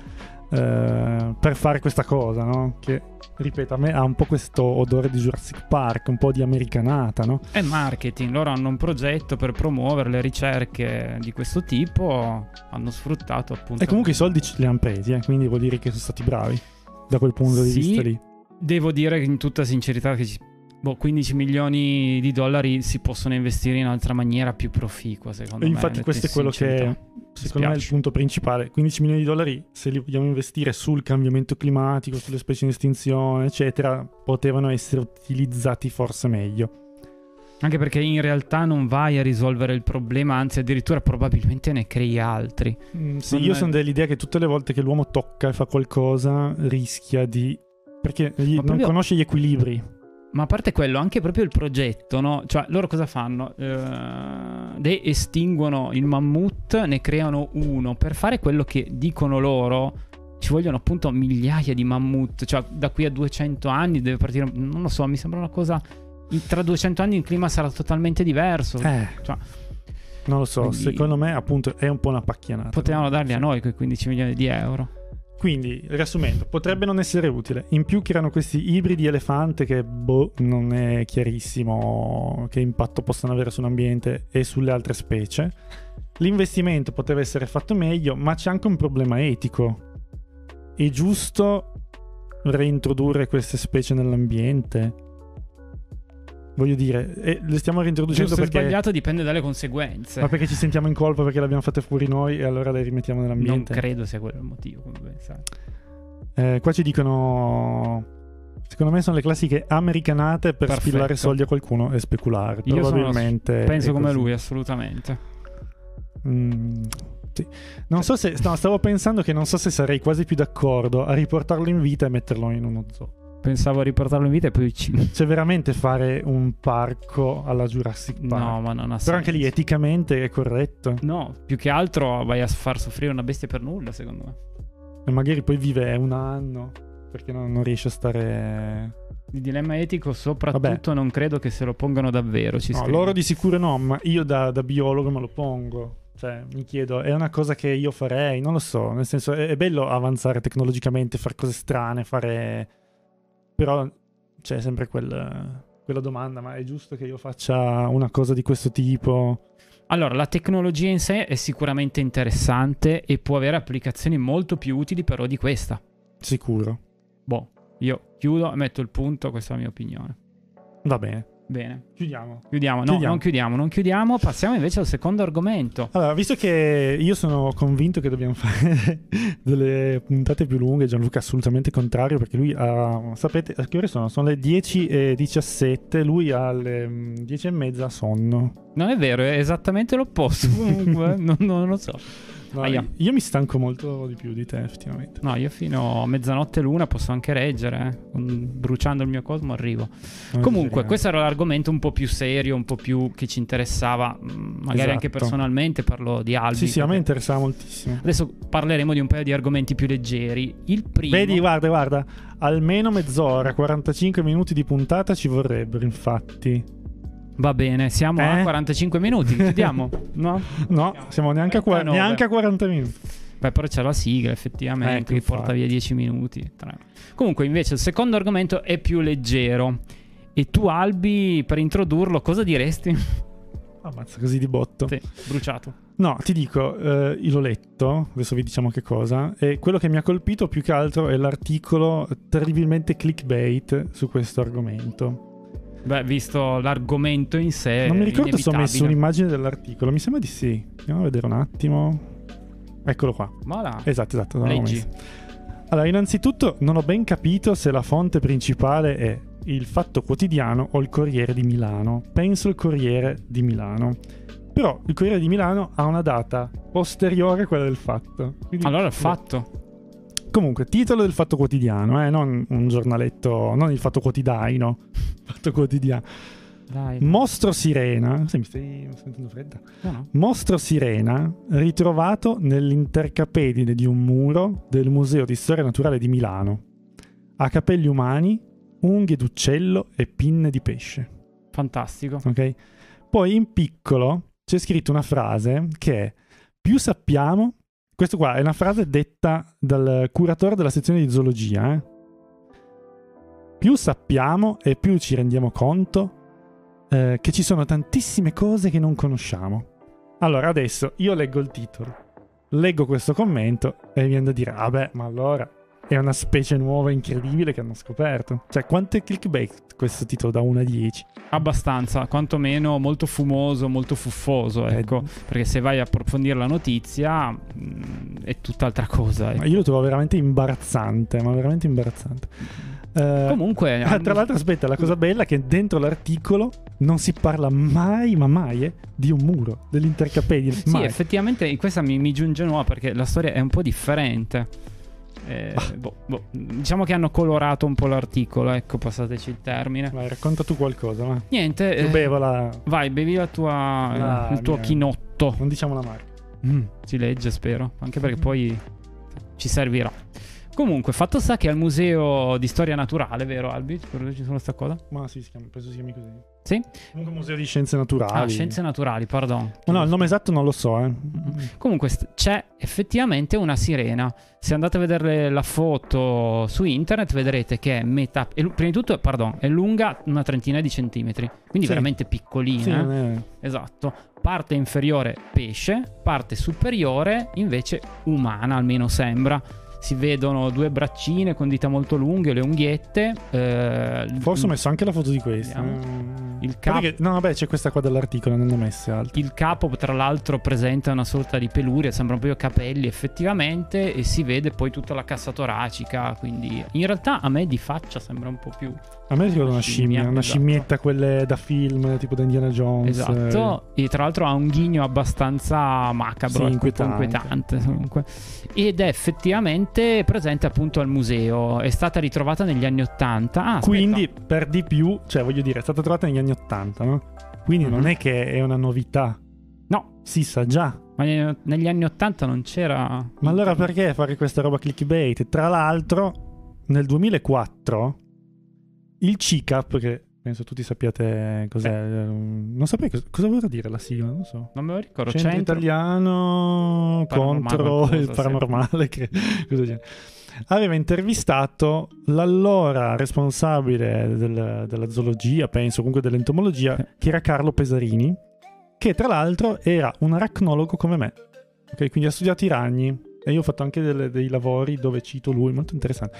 eh, per fare questa cosa, no? Che, ripeto, a me ha un po' questo odore di Jurassic Park, un po' di americanata, no? È marketing, loro hanno un progetto per promuovere le ricerche di questo tipo, hanno sfruttato appunto... E comunque i soldi ce li hanno presi, eh, quindi vuol dire che sono stati bravi da quel punto di Sì, vista lì. Devo dire in tutta sincerità che ci- boh, 15 milioni di dollari si possono investire in altra maniera più proficua, secondo E me. infatti questo è quello sincerità. che secondo me è il punto principale. 15 milioni di dollari, se li vogliamo investire sul cambiamento climatico, sulle specie in estinzione, eccetera, potevano essere utilizzati forse meglio. Anche perché in realtà non vai a risolvere il problema, anzi addirittura probabilmente ne crei altri. Mm, sì, Non io è- sono dell'idea che tutte le volte che l'uomo tocca e fa qualcosa rischia di... perché gli- Ma non proprio- conosce gli equilibri. Ma a parte quello, anche proprio il progetto, no? Cioè, loro cosa fanno? Eh, de- estinguono il mammut, ne creano uno. Per fare quello che dicono loro, ci vogliono appunto migliaia di mammut. Cioè, da qui a 200 anni deve partire... Non lo so, mi sembra una cosa... Tra 200 anni il clima sarà totalmente diverso. Eh, Cioè, non lo so, quindi- secondo me appunto è un po' una pacchianata. potevano darli a noi quei 15 milioni di euro. Quindi, riassumendo, potrebbe non essere utile. In più creano questi ibridi elefante che, boh, non è chiarissimo che impatto possano avere sull'ambiente e sulle altre specie. L'investimento poteva essere fatto meglio, ma c'è anche un problema etico. È giusto reintrodurre queste specie nell'ambiente? Voglio dire, e le stiamo reintroducendo Giusto o perché... sbagliato dipende dalle conseguenze. Ma perché ci sentiamo in colpa perché le abbiamo fatte fuori noi e allora le rimettiamo non nell'ambiente? credo sia quello il motivo, come ben sai. Eh, qua ci dicono. Secondo me sono le classiche americanate per Perfetto. spillare soldi a qualcuno e speculare. Io sono- Probabilmente. Penso è come lui, assolutamente. Mm, sì. Non so se. no, stavo pensando che non so se sarei quasi più d'accordo a riportarlo in vita e metterlo in uno zoo. Pensavo a riportarlo in vita e poi uccido. Cioè, veramente fare un parco alla Jurassic Park. No, ma non ha senso. Però anche lì eticamente è corretto. No, più che altro vai a far soffrire una bestia per nulla, secondo me. E magari poi vive un anno perché non, non riesce a stare. Il dilemma etico, soprattutto, non credo che se lo pongano davvero. Ci No, scrive. loro di sicuro no, ma io da, da biologo me lo pongo. Cioè, mi chiedo, è una cosa che io farei? Non lo so, nel senso, è, è bello avanzare tecnologicamente, fare cose strane, fare... Però c'è sempre quel- quella domanda, ma è giusto che io faccia una cosa di questo tipo? Allora, la tecnologia in sé è sicuramente interessante e può avere applicazioni molto più utili, però, di questa. Sicuro. Boh, io chiudo e metto il punto, questa è la mia opinione. Va bene, Bene, chiudiamo. chiudiamo. No, Chiudiamo. non chiudiamo, non chiudiamo. Passiamo invece al secondo argomento. Allora, visto che io sono convinto che dobbiamo fare delle puntate più lunghe, Gianluca è assolutamente contrario perché lui ha, sapete, a che ore sono? Sono le 10 e 17, lui ha le mm, 10 e mezza sonno. Non è vero, è esattamente l'opposto. Comunque, non, non lo so. No, Aia. io mi stanco molto di più di te, effettivamente. No, io fino a mezzanotte l'una posso anche reggere. eh. Bruciando il mio cosmo arrivo. Comunque, questo era l'argomento un po' più serio, un po' più che ci interessava, mm, magari Esatto. anche personalmente. Parlo di Albi. Sì, sì, a me interessava moltissimo. Adesso parleremo di un paio di argomenti più leggeri. Il primo. Vedi, guarda, guarda, almeno mezz'ora, 45 minuti di puntata ci vorrebbero, infatti. Va bene, siamo a Eh? 45 minuti. Chiudiamo? no? No, siamo neanche a, qua- 39. neanche a 40 minuti. Beh, però c'è la sigla, effettivamente, Ecco, che porta via 10 minuti. Comunque, invece, il secondo argomento è più leggero. E tu, Albi, per introdurlo, cosa diresti? Ammazza così di botto. Sì, bruciato. No, ti dico, eh, io l'ho letto, adesso vi diciamo che cosa, e quello che mi ha colpito più che altro è l'articolo terribilmente clickbait su questo argomento. Beh, visto l'argomento in sé. non mi ricordo se ho messo un'immagine dell'articolo, mi sembra di sì. Andiamo a vedere un attimo. Eccolo qua. Voilà. Esatto, esatto. Leggi. Allora, innanzitutto non ho ben capito se la fonte principale è il Fatto Quotidiano o il Corriere di Milano. Penso il Corriere di Milano. Però il Corriere di Milano ha una data posteriore a quella del Fatto. Quindi- Allora, fatto. Comunque, titolo del Fatto Quotidiano, eh, non un giornaletto, non il Fatto Quotidiano. Fatto Quotidiano. Dai. Mostro Sirena. Sì, mi stai, sentendo fredda? No, no. Mostro Sirena ritrovato nell'intercapedine di un muro del Museo di Storia Naturale di Milano. Ha capelli umani, unghie d'uccello e pinne di pesce. Fantastico. Ok? Poi in piccolo c'è scritto una frase che è più sappiamo. Questo qua è una frase detta dal curatore della sezione di zoologia. eh. Più sappiamo e più ci rendiamo conto eh, che ci sono tantissime cose che non conosciamo. Allora adesso io leggo il titolo, leggo questo commento e mi viene da dire, vabbè, ma allora è una specie nuova incredibile che hanno scoperto. Cioè, quanto è clickbait questo titolo da 1 a 10? Abbastanza, quantomeno molto fumoso, molto fuffoso, Eh, ecco. Perché se vai a approfondire la notizia mh, è tutt'altra cosa. Ecco. io lo trovo veramente imbarazzante, ma veramente imbarazzante. Eh, Comunque, ah, tra l'altro, aspetta, la cosa bella è che dentro l'articolo non si parla mai, ma mai, eh, di un muro, dell'intercapedine. Sì, mai. effettivamente questa mi, mi giunge nuova perché la storia è un po' differente. Eh, Ah. boh, boh, diciamo che hanno colorato un po' l'articolo, ecco, passateci il termine. Vai, racconta tu qualcosa, ma. Niente, eh, bevo la. vai, bevi la tua, La il tuo mia- chinotto. Non diciamo la marca. Mm, si legge, spero, anche perché poi ci servirà. Comunque, fatto sta che al Museo di Storia Naturale, vero Albi? Ci sono sta cosa? Ma sì, si chiama, penso si chiami così. Sì? Comunque Museo di Scienze Naturali. Ah, Scienze Naturali, pardon. Ma no, il nome esatto non lo so, eh. Comunque st- c'è effettivamente una sirena. Se andate a vedere la foto su internet vedrete che è metà... è prima di tutto, pardon, è lunga una trentina di centimetri. Quindi Sì. veramente piccolina. Sì, eh. Esatto. Parte inferiore pesce, parte superiore invece umana, almeno sembra. Si vedono due braccine con dita molto lunghe, le unghiette. eh, Forse ho messo anche la foto di questa. Mm. Il Guarda cap- che- No, vabbè, c'è questa qua dell'articolo, non ne ho messe altre. Il capo, tra l'altro, presenta una sorta di peluria, sembrano proprio capelli effettivamente, e si vede poi tutta la cassa toracica. Quindi, in realtà, a me di faccia sembra un po' più A me ricorda una Una scimmia, scimmia, una esatto. scimmietta, quelle da film, tipo da Indiana Jones. esatto. E tra l'altro ha un ghigno abbastanza macabro, Sì, ecco, inquietante. inquietante comunque. Ed è effettivamente presente appunto al museo. È stata ritrovata negli anni 80. Ah. Quindi, per di più, cioè, voglio dire, è stata trovata negli anni 80, no? Quindi non Mhm. è che è una novità. No, Si sa già. ma ne- negli anni 80 non c'era. Ma allora perché fare questa roba clickbait? Tra l'altro, nel 2004, il CICAP, che penso tutti sappiate cos'è, ehm, non sapevi cosa, cosa voleva dire la sigla, non so. Non me lo ricordo. Centro, Centro- italiano contro il paranormale, che, aveva intervistato l'allora responsabile del- della zoologia, penso, comunque dell'entomologia, che era Carlo Pesarini, che tra l'altro era un aracnologo come me. Ok, quindi ha studiato i ragni e io ho fatto anche delle- dei lavori dove cito lui, molto interessante.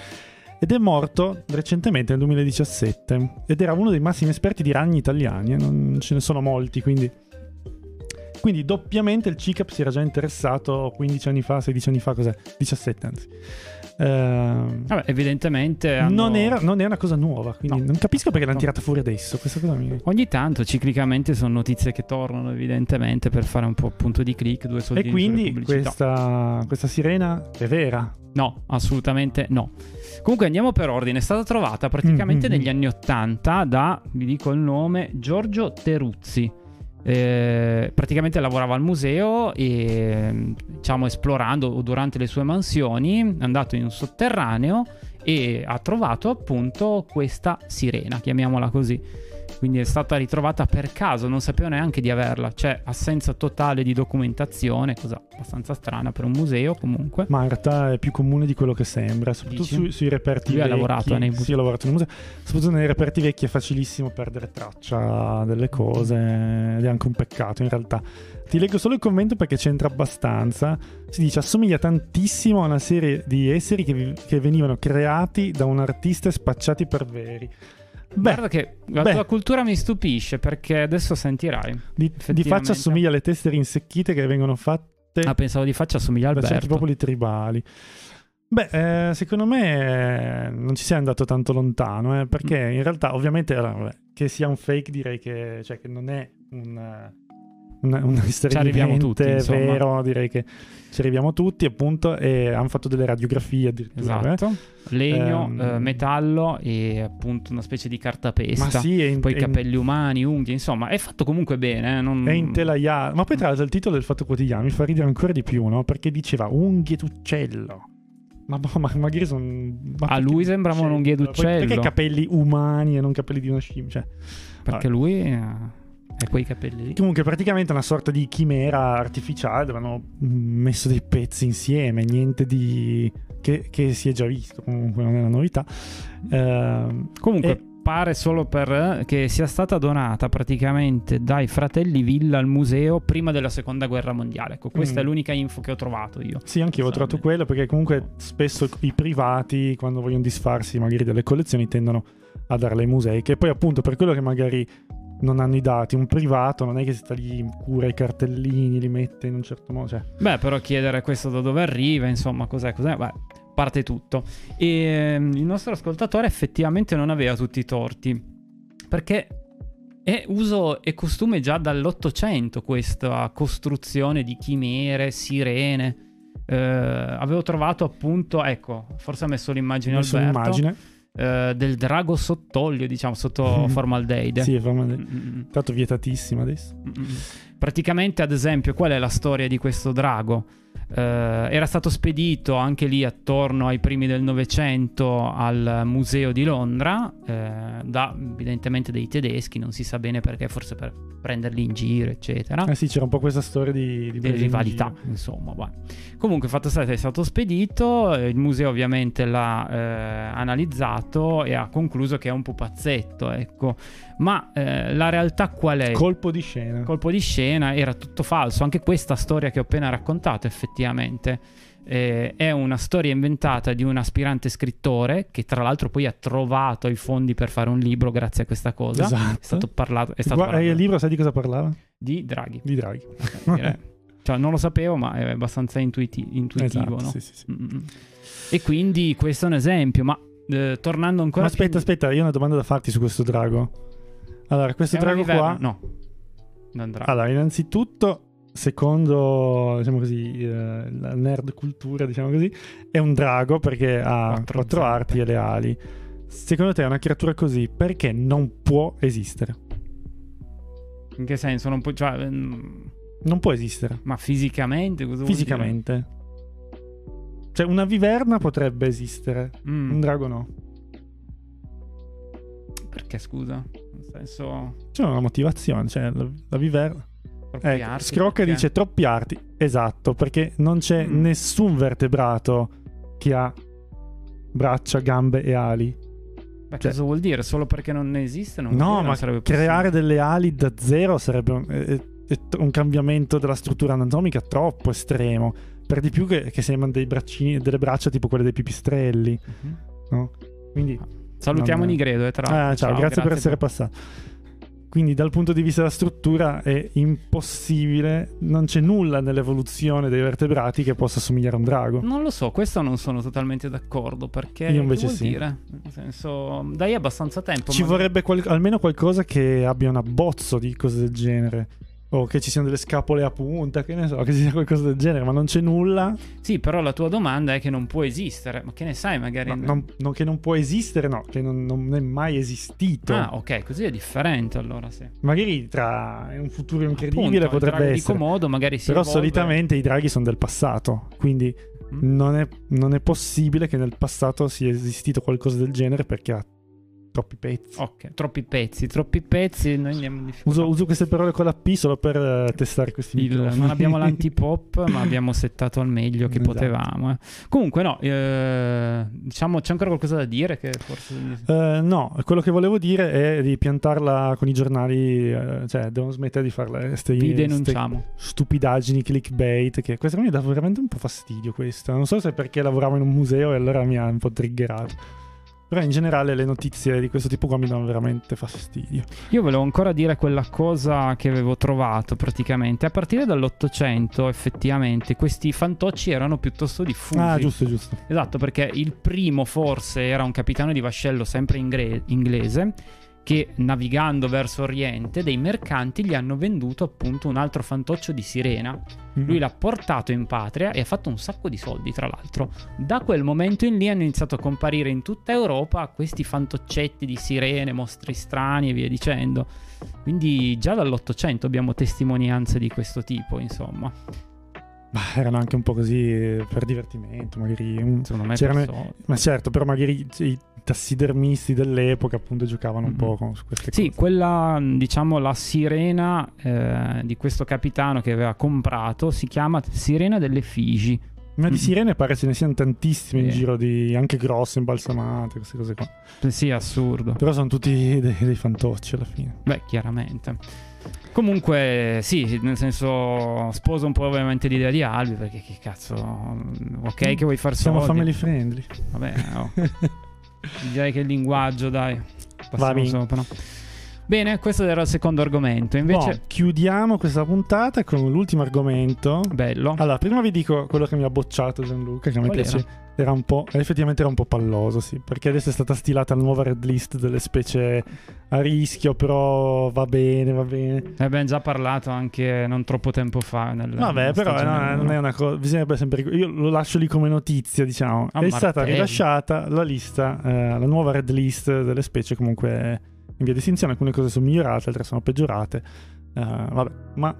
Ed è morto recentemente nel 2017 ed era uno dei massimi esperti di ragni italiani, eh, non ce ne sono molti, quindi quindi doppiamente il CICAP si era già interessato 15 anni fa, 16 anni fa, cos'è? 17 anzi. Ehm, Vabbè, evidentemente. hanno- non, era, non è una cosa nuova, quindi No. non capisco perché l'hanno No. tirata fuori adesso. Questa cosa mi... Ogni tanto ciclicamente sono notizie che tornano evidentemente per fare un po' appunto di click, due soldi E quindi questa, questa sirena è vera. No, assolutamente no. Comunque andiamo per ordine, è stata trovata praticamente Mm, mm, negli mm. anni 80 da, vi dico il nome, Giorgio Teruzzi. Eh, praticamente lavorava al museo e diciamo esplorando durante le sue mansioni è andato in un sotterraneo e ha trovato appunto questa sirena, chiamiamola così. Quindi è stata ritrovata per caso, non sapevo neanche di averla, c'è assenza totale di documentazione, cosa abbastanza strana per un museo comunque. Ma in realtà è più comune di quello che sembra, soprattutto sui, sui, reperti Lui vecchi. ha lavorato nei musei. Sì, ho lavorato nei musei. Soprattutto nei reperti vecchi è facilissimo perdere traccia delle cose ed è anche un peccato in realtà. Ti leggo solo il commento perché c'entra abbastanza. Si dice assomiglia tantissimo a una serie di esseri che, che venivano creati da un artista e spacciati per veri. Beh, Guarda che la beh. tua cultura mi stupisce perché adesso sentirai. di, di faccia assomiglia alle teste rinsecchite che vengono fatte Ah, pensavo di faccia assomiglia a certi popoli tribali. Beh, eh, secondo me eh, non ci sei andato tanto lontano, eh, perché Mm. in realtà, ovviamente, allora, vabbè, che sia un fake direi che, cioè, che non è un, eh, una, una storia arriviamo tutti, insomma. vero, direi che ci arriviamo tutti, appunto, e hanno fatto delle radiografie addirittura. eh. Esatto. Legno, Ehm. eh, metallo e appunto una specie di Ma cartapesta. sì, è in, Poi è in- capelli umani, unghie, insomma, è fatto comunque bene. eh, non- è intelaiato. Ma poi tra l'altro il titolo del Fatto Quotidiano mi fa ridere ancora di più, no? Perché diceva unghie d'uccello. Ma, boh, ma magari sono... A lui sembravano unghie d'uccello. Perché capelli umani e non capelli di una scimmia? Cioè, Perché lui eh, ha quei capelli lì. Comunque, praticamente una sorta di chimera artificiale dove hanno messo dei pezzi insieme, niente di. che, che si è già visto, comunque non è una novità. Ehm, Comunque, e- pare solo per eh, che sia stata donata praticamente dai fratelli Villa al museo prima della seconda guerra mondiale. Ecco, questa Mm. è l'unica info che ho trovato io. sì, anche io ho trovato quello perché comunque spesso i privati, quando vogliono disfarsi magari delle collezioni, tendono a darle ai musei. Che poi, appunto, per quello che magari non hanno i dati, un privato non è che si sta lì, cura i cartellini, li mette in un certo modo. Cioè, Beh, però chiedere questo da dove arriva, insomma, cos'è, cos'è, beh, parte tutto. E ehm, il nostro ascoltatore effettivamente non aveva tutti i torti, perché è uso e costume già dall'Ottocento questa costruzione di chimere, sirene. Eh, avevo trovato appunto, ecco, forse ha messo l'immagine messo Alberto. Eh, del drago sott'olio, diciamo, sotto formaldeide. Sì, fa male. Mm, mm, mm. Tanto vietatissimo adesso. Mm-mm. Praticamente, ad esempio, qual è la storia di questo drago? Eh, era stato spedito anche lì attorno ai primi del Novecento al museo di Londra, eh, da evidentemente dei tedeschi, non si sa bene perché, forse per prenderli in giro, eccetera. Eh sì, c'era un po' questa storia di, di in rivalità, giro. insomma. va. Comunque, fatto sta che è stato spedito, eh, il museo ovviamente l'ha eh, analizzato e ha concluso che è un pupazzetto, ecco. Ma eh, la realtà qual è? Colpo di scena. colpo di scena era tutto falso. Anche questa storia che ho appena raccontato, effettivamente, eh, è una storia inventata di un aspirante scrittore che, tra l'altro, poi ha trovato i fondi per fare un libro grazie a questa cosa. Esatto. È stato parlato, è stato parlato il libro sai di cosa parlava? di Draghi. Di Draghi. Cioè, non lo sapevo, ma è abbastanza intuiti- intuitivo, Esatto, no? sì, sì, sì. E quindi questo è un esempio, ma eh, tornando ancora Ma aspetta, più- aspetta, io ho una domanda da farti su questo drago. Allora, questo è drago qua... No, non drago. Allora, innanzitutto, secondo, diciamo così, eh, la nerd cultura, diciamo così, è un drago perché ha Quattro quattro arti e le ali. Secondo te è una creatura così perché non può esistere? In che senso? Non può, cioè, mm, Non può esistere. ma fisicamente? Cosa Fisicamente. Cioè, una viverna potrebbe esistere? Mm. un drago no. Perché scusa? Nel senso. C'è una motivazione, cioè la, la viverna. Ecco, perché? dice troppi arti. Esatto, perché non c'è Mm. nessun vertebrato che ha braccia, gambe e ali. Beh, cioè- cosa vuol dire? Solo perché non ne vuol No, ma creare delle ali da zero sarebbe un, è- è- un cambiamento della struttura anatomica troppo estremo. Per di più che, che sembrano dei braccini, delle braccia tipo quelle dei pipistrelli, Mhm. no? Quindi, Salutiamo Non- Nigredo, eh, tra l'altro. ah, ciao, grazie, per essere passato. Quindi, dal punto di vista della struttura, è impossibile, non c'è nulla nell'evoluzione dei vertebrati che possa somigliare a un drago. Non lo so, questo non sono totalmente d'accordo perché Io invece sì. dire? Nel senso, dai abbastanza tempo. Ci ma- vorrebbe qual- almeno qualcosa che abbia un abbozzo di cose del genere. O che ci siano delle scapole a punta, che ne so, che ci sia qualcosa del genere, ma non c'è nulla. Sì, però la tua domanda è che non può esistere. Ma che ne sai, magari. No, non- non- che non può esistere, no, che non, non è mai esistito. Ah, ok, così è differente allora, sì. Magari tra un futuro incredibile Appunto, potrebbe di essere. Komodo magari si Però evolve. solitamente i draghi sono del passato, quindi Mm. non è, non è possibile che nel passato sia esistito qualcosa del genere perché ha troppi pezzi. Ok, troppi pezzi, troppi pezzi. Noi andiamo in difficoltà. Uso, uso queste parole con la P solo per eh, testare questi Il- microfoni. non abbiamo l'antipop, ma abbiamo settato al meglio che Esatto. potevamo. eh. Comunque, no, eh, diciamo c'è ancora qualcosa da dire che forse. Eh, no, quello che volevo dire è di piantarla con i giornali, eh, cioè devono smettere di fare queste Vi denunciamo. stupidaggini clickbait, che questa mi dà veramente un po' fastidio questa. Non so se è perché lavoravo in un museo e allora mi ha un po' triggerato. Però in generale le notizie di questo tipo qua mi danno veramente fastidio. Io volevo ancora dire quella cosa che avevo trovato praticamente. A partire dall'Ottocento, effettivamente, questi fantocci erano piuttosto diffusi. Ah, giusto, giusto. Esatto, perché il primo forse era un capitano di vascello sempre ingre- inglese che navigando verso Oriente dei mercanti gli hanno venduto appunto un altro fantoccio di sirena. Lui l'ha portato in patria e ha fatto un sacco di soldi, tra l'altro. Da quel momento in lì hanno iniziato a comparire in tutta Europa questi fantoccetti di sirene, mostri strani e via dicendo. Quindi già dall'Ottocento abbiamo testimonianze di questo tipo, insomma. Ma erano anche un po' così per divertimento, magari. un- Secondo me. Ma certo, però magari tassidermisti dell'epoca appunto giocavano un Mhm. po' con su queste Sì, cose. quella, diciamo, la sirena eh, di questo capitano che aveva comprato si chiama Sirena delle Figi. Ma di Mm. sirene pare ce ne siano tantissime in Sì. giro, di, anche grosse, imbalsamate, queste cose qua. Sì, assurdo. Però sono tutti dei, dei fantocci alla fine. Beh, chiaramente. Comunque, sì, nel senso, sposo un po' ovviamente l'idea di Albi, perché che cazzo, ok che vuoi far Siamo soldi. family friendly. Vabbè, oh, direi che il linguaggio, dai, passiamo sopra. Bene, questo era il secondo argomento, invece, No, chiudiamo questa puntata con l'ultimo argomento. bello. Allora, prima vi dico quello che mi ha bocciato Gianluca, che Qual piace. Era un po', effettivamente era un po' palloso, sì, perché adesso è stata stilata la nuova red list delle specie a rischio, però va bene, va bene. Ne abbiamo già parlato anche non troppo tempo fa. Nel, Vabbè, però no, non è una cosa. Bisognerebbe sempre. Io lo lascio lì come notizia, diciamo. Ah, è stata martelli. rilasciata la lista, eh, la nuova red list delle specie, comunque in via di estinzione. Alcune cose sono migliorate, altre sono peggiorate. Eh, vabbè, ma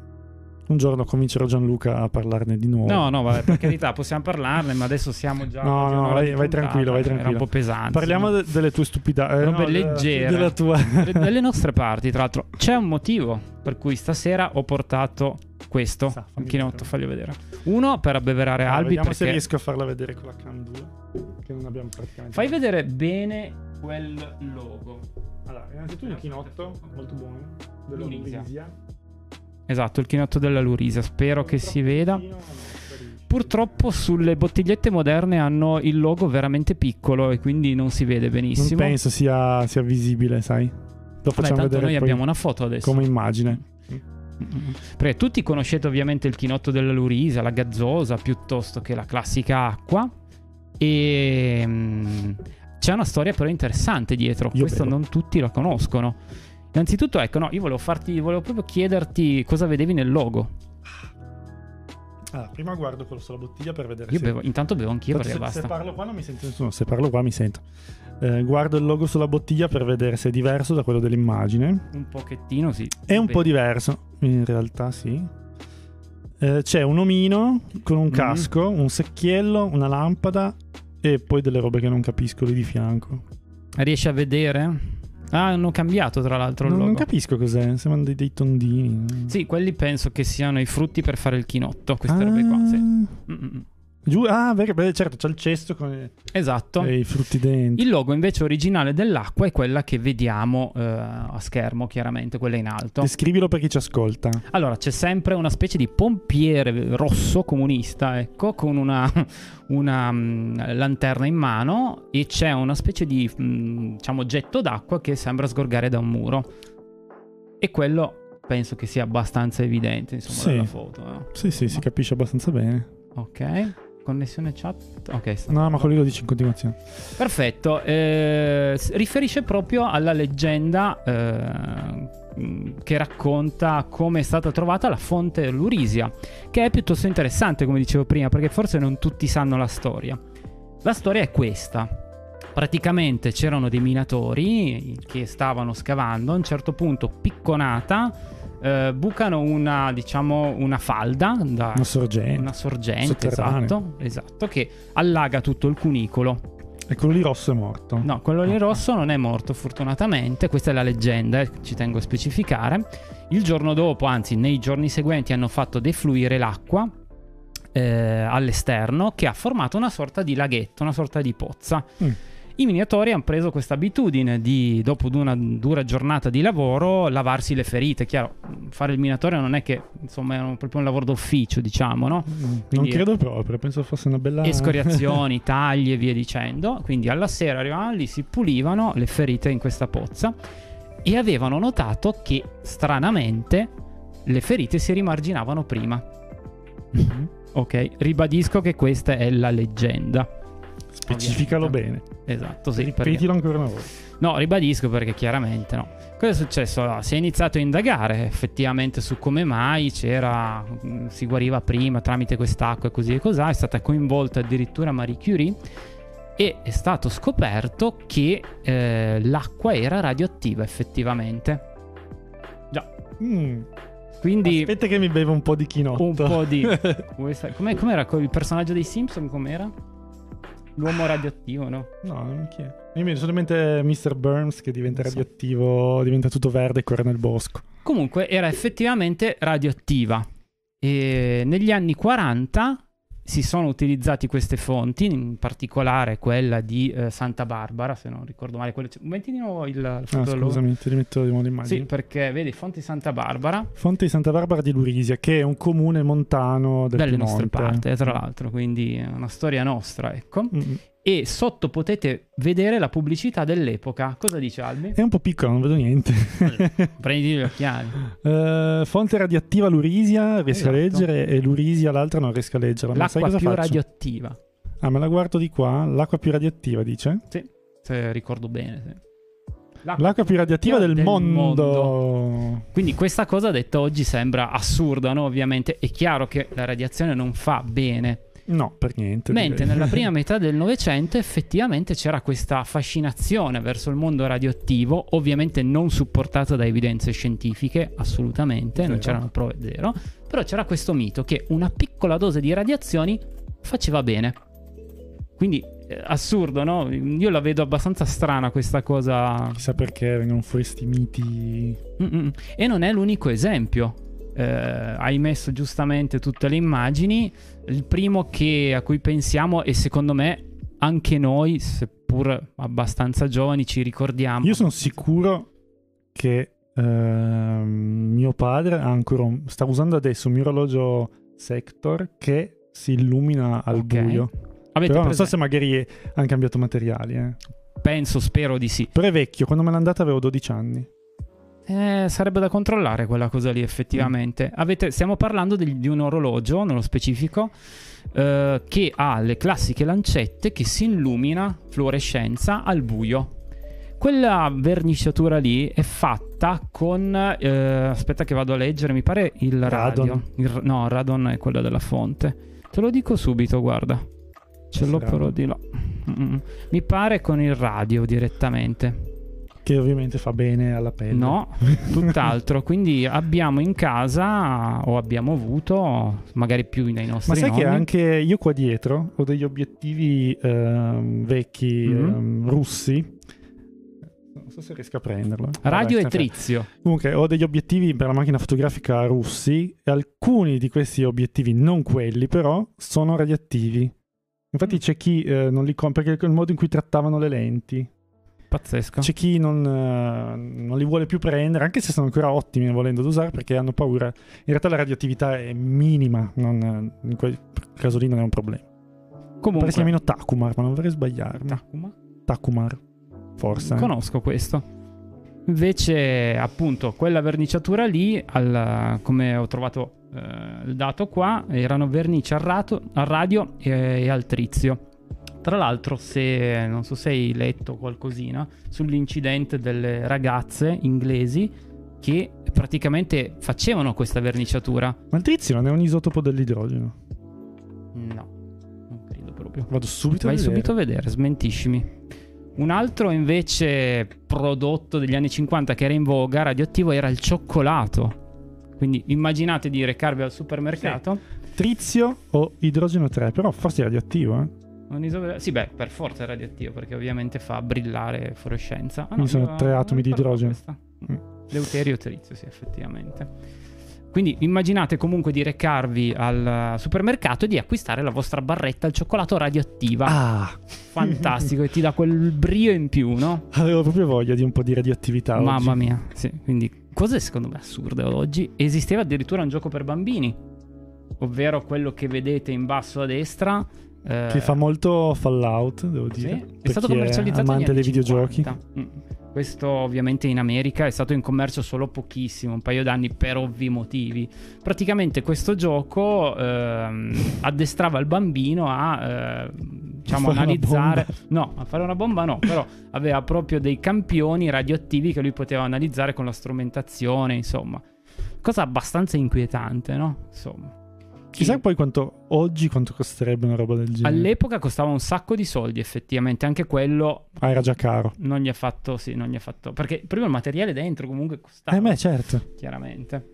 un giorno convincerò Gianluca a parlarne di nuovo. No, no, vabbè, per carità, possiamo parlarne, ma adesso siamo già. No, no, vai- vai tranquillo, vai Era tranquillo. un po' pesante. Parliamo no? de- delle tue stupidate. Robe no, leggere. Della tua. Dalle nostre parti, tra l'altro, c'è un motivo per cui stasera ho portato questo. Sa, Il chinotto, faglio vedere. Uno per abbeverare Ah, Albi, vediamo se perché riesco a farla vedere con la 2. Che non abbiamo praticamente. fai vedere bene quel logo. Allora, innanzitutto il chinotto, molto buono. Lurisia. Esatto, il chinotto della Lurisia. Spero che si veda. Purtroppo sulle bottigliette moderne hanno il logo veramente piccolo e quindi non si vede Non benissimo. penso sia, sia visibile, sai. Lo Vabbè, facciamo tanto vedere noi abbiamo una foto adesso. come immagine. Perché tutti conoscete ovviamente il chinotto della Lurisa, la gazzosa, piuttosto che la classica acqua. E mm, c'è una storia però interessante dietro. Io Questo bevo. non tutti la conoscono. Innanzitutto, ecco, no, io volevo farti, volevo proprio chiederti cosa vedevi nel logo. Allora, prima guardo quello sulla bottiglia per vedere Io se... bevo, intanto bevo anch'io perché se, se basta. parlo qua non mi sento nessuno, se parlo qua mi sento. Eh, guardo il logo sulla bottiglia per vedere se è diverso da quello dell'immagine. Un pochettino, sì. È un Bene. po' diverso, in realtà sì. Eh, c'è un omino con un Mhm. casco, un secchiello, una lampada e poi delle robe che non capisco lì di fianco. Riesci a vedere? Ah, hanno cambiato tra l'altro il Non, non capisco cos'è, sembrano dei, dei tondini. Sì, quelli penso che siano i frutti per fare il chinotto, queste robe qua. Sì. Ah, Mm-mm. Giù, ah, vero, beh, certo, c'è il cesto con Esatto. i frutti dentro. Il logo invece originale dell'acqua è quella che vediamo eh, a schermo, chiaramente, quella in alto. Descrivilo per chi ci ascolta. Allora, c'è sempre una specie di pompiere rosso comunista, ecco, con una, una, mm, lanterna in mano e c'è una specie di, mm, diciamo, getto d'acqua che sembra sgorgare da un muro. E quello penso che sia abbastanza evidente, insomma, Sì. dalla foto. eh. Sì, sì, si capisce abbastanza bene. Ok. Connessione chat. Ok, sta. No, ma quello lo dici in continuazione. Perfetto, eh, riferisce proprio alla leggenda eh, che racconta come è stata trovata la fonte Lurisia, che è piuttosto interessante, come dicevo prima, perché forse non tutti sanno la storia. La storia è questa. Praticamente c'erano dei minatori che stavano scavando, a un certo punto picconata, eh, bucano una, diciamo, una falda da, Una sorgente. una sorgente, esatto, esatto, che allaga tutto il cunicolo. E quello lì rosso è morto. No, quello lì rosso non è morto fortunatamente, questa è la leggenda, eh, ci tengo a specificare. Il giorno dopo, anzi nei giorni seguenti, hanno fatto defluire l'acqua eh, all'esterno che ha formato una sorta di laghetto, una sorta di pozza. Mm. I miniatori hanno preso questa abitudine di, dopo una dura giornata di lavoro, lavarsi le ferite. Chiaro, fare il minatore non è che insomma è un- proprio un lavoro d'ufficio, diciamo, no? Mm, Non Quindi- credo proprio, penso fosse una bella... escoriazioni, tagli e via dicendo. Quindi alla sera arrivavano lì, si pulivano le ferite in questa pozza e avevano notato che stranamente le ferite si rimarginavano prima. Mhm. Ok, ribadisco che questa è la leggenda. Specificalo Ovviamente. bene. Esatto, sì. perché- Ripetilo ancora una volta. No, ribadisco perché chiaramente no. Cosa è successo? Allora, si è iniziato a indagare effettivamente su come mai c'era, mh, si guariva prima tramite quest'acqua e così e cos'ha. È stata coinvolta addirittura Marie Curie e è stato scoperto che eh, l'acqua era radioattiva effettivamente. Già, Mm. quindi Aspetta che mi bevo un po' di chinotto. un po' di... Com'è- com'era il personaggio dei Simpson? Com'era? L'uomo radioattivo, no? No, non mi chiedo. Io mi vedo solamente Mr. Burns che diventa so. radioattivo, diventa tutto verde e corre nel bosco. Comunque era effettivamente radioattiva. E negli anni 40 si sono utilizzati queste fonti, in particolare quella di eh, Santa Barbara, se non ricordo male. Metti di nuovo il, il Ah, foto dello- scusami, ti rimetto di nuovo Sì, l'immagine. perché vedi, fonti Santa Barbara, Fonte di Santa Barbara di Lurisia, che è un comune montano del dalle Piemonte. nostre parti, tra l'altro, quindi è una storia nostra, ecco. Mm. E sotto potete vedere la pubblicità dell'epoca. Cosa dice Albi? È un po' piccolo, non vedo niente. Prendi gli occhiali. Eh, fonte radioattiva Lurisia, riesco a Esatto. leggere, e Lurisia l'altra non riesco a leggerla. Ma sai L'acqua cosa più faccio? radioattiva. Ah, me la guardo di qua. L'acqua più radioattiva, dice? Se ricordo bene. sì. L'acqua più radioattiva del, del mondo. Quindi questa cosa detta oggi sembra assurda, no? Ovviamente è chiaro che la radiazione non fa bene. No, per niente. Mentre direi. nella prima metà del Novecento effettivamente c'era questa fascinazione verso il mondo radioattivo, ovviamente non supportata da evidenze scientifiche, assolutamente, non Zero. c'erano prove zero, però c'era questo mito che una piccola dose di radiazioni faceva bene. Quindi eh, assurdo, no? Io la vedo abbastanza strana questa cosa. Chissà perché vengono fuori sti miti. Mm-mm. E non è l'unico esempio. Eh, hai messo giustamente tutte le immagini. Il primo che, a cui pensiamo, e secondo me anche noi, seppur abbastanza giovani, ci ricordiamo. Io sono sicuro che ehm, mio padre ha ancora un- sta usando adesso un mio orologio Sector che si illumina al Ok. buio. Avete Però non so se magari hanno cambiato materiali. eh. Penso, spero di sì. Però è vecchio, quando me l'ha andata avevo 12 anni. Eh, sarebbe da controllare quella cosa lì, Mm. effettivamente. Avete- stiamo parlando di, di un orologio, nello specifico, eh, che ha le classiche lancette che si illumina fluorescenza al buio. Quella verniciatura lì è fatta con. eh, aspetta, che vado a leggere. Mi pare il radio. Radon. Il- no, Radon è quella della fonte. Te lo dico subito, guarda. Ce l'ho però di là. Mm, Mi pare con il radio direttamente. Che ovviamente fa bene alla pelle. No, tutt'altro. Quindi abbiamo in casa, o abbiamo avuto, magari più nei nostri Ma sai che nonni, anche io qua dietro ho degli obiettivi ehm, vecchi Mhm. ehm, russi. Non so se riesco a prenderlo. radio Vabbè, e sta fermo. trizio. Comunque ho degli obiettivi per la macchina fotografica russi e alcuni di questi obiettivi, non quelli però, sono radioattivi. Infatti Mm. c'è chi eh, non li compra perché è il modo in cui trattavano le lenti. Pazzesco. C'è chi non, eh, non li vuole più prendere, anche se sono ancora ottimi volendo da usare perché hanno paura. In realtà la radioattività è minima, non- in quel caso lì non è un problema. Pare Comunque, si chiamino Takumar, ma non vorrei sbagliarmi. Takuma? Takumar, forse. conosco questo. Invece, appunto, quella verniciatura lì, al- come ho trovato eh, il dato qua, erano vernici al, rato- al radio e, e al trizio. Tra l'altro, se non so se hai letto qualcosina sull'incidente delle ragazze inglesi che praticamente facevano questa verniciatura. Ma il trizio non è un isotopo dell'idrogeno. No, non credo proprio. Vado subito Vai a vedere. subito a vedere, smentiscimi. Un altro invece prodotto degli anni 50 che era in voga radioattivo era il cioccolato. Quindi immaginate di recarvi al supermercato. Trizio o idrogeno 3, però forse è radioattivo, eh? Un isotopo... Sì, beh, per forza è radioattivo perché ovviamente fa brillare fluorescenza. Ah, Quindi sono tre atomi di idrogeno. Mm. Deuterio e trizio, sì, effettivamente. Quindi immaginate comunque di recarvi al supermercato e di acquistare la vostra barretta al cioccolato radioattiva. Ah, Fantastico, e ti dà quel brio in più, no? avevo proprio voglia di un po' di radioattività. Mamma oggi. mia, sì. Quindi, cose secondo me assurde oggi. Esisteva addirittura un gioco per bambini, ovvero quello che vedete in basso a destra. Eh, Che fa molto Fallout, devo sì, dire. è stato commercializzato negli amante dei videogiochi. 50. Mm. Questo ovviamente in America è stato in commercio solo pochissimo, un paio d'anni per ovvi motivi. Praticamente questo gioco ehm, addestrava il bambino a eh, diciamo, Fare analizzare... No, a fare una bomba no, però aveva proprio dei campioni radioattivi che lui poteva analizzare con la strumentazione, insomma. Cosa abbastanza inquietante, no? Insomma. Chissà poi quanto oggi quanto costerebbe una roba del genere. All'epoca costava un sacco di soldi, effettivamente. Anche quello Ah, era già caro. non gli ha fatto. Sì, non gli ha fatto. Perché prima il materiale dentro comunque costava. Eh beh, certo. Chiaramente.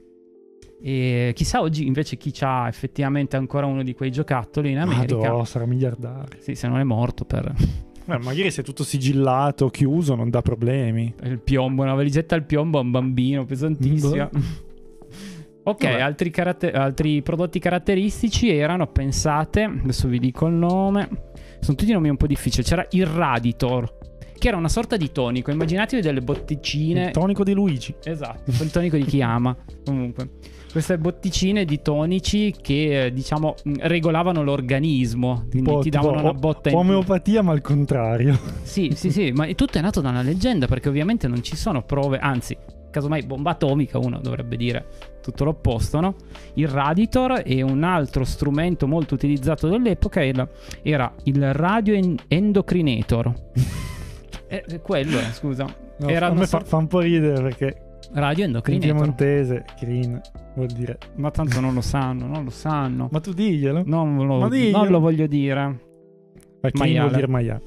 E chissà oggi invece chi ha effettivamente ancora uno di quei giocattoli in America. Madò, sarà miliardario. Sì, se non è morto per Eh, magari se è tutto sigillato, chiuso, non dà problemi. il piombo, una valigetta al piombo a un bambino pesantissima. Ok, altri, caratter- altri prodotti caratteristici erano, pensate, adesso vi dico il nome, sono tutti nomi un po' difficili, c'era il Raditor, che era una sorta di tonico, immaginatevi delle botticine... Il tonico di Luigi. Esatto, il tonico di chi ama. Comunque, queste botticine di tonici che eh, diciamo mh, regolavano l'organismo, quindi Po- ti tipo davano una o- botta in. Omeopatia, ma al contrario. Sì, sì, sì, ma tutto è nato da una leggenda perché ovviamente non ci sono prove, anzi, casomai bomba atomica uno dovrebbe dire tutto l'opposto, no? Il Raditor e un altro strumento molto utilizzato dell'epoca era, il radio en- endocrinator. Eh, quello, eh, scusa. No, Era a me una fa, un po' ridere perché Radio in endocrinator. piemontese, green, vuol dire... Ma tanto non lo sanno, non lo sanno. Ma tu diglielo. Non lo, Ma diglielo. non lo voglio dire. Green maiale. vuol dire maiale.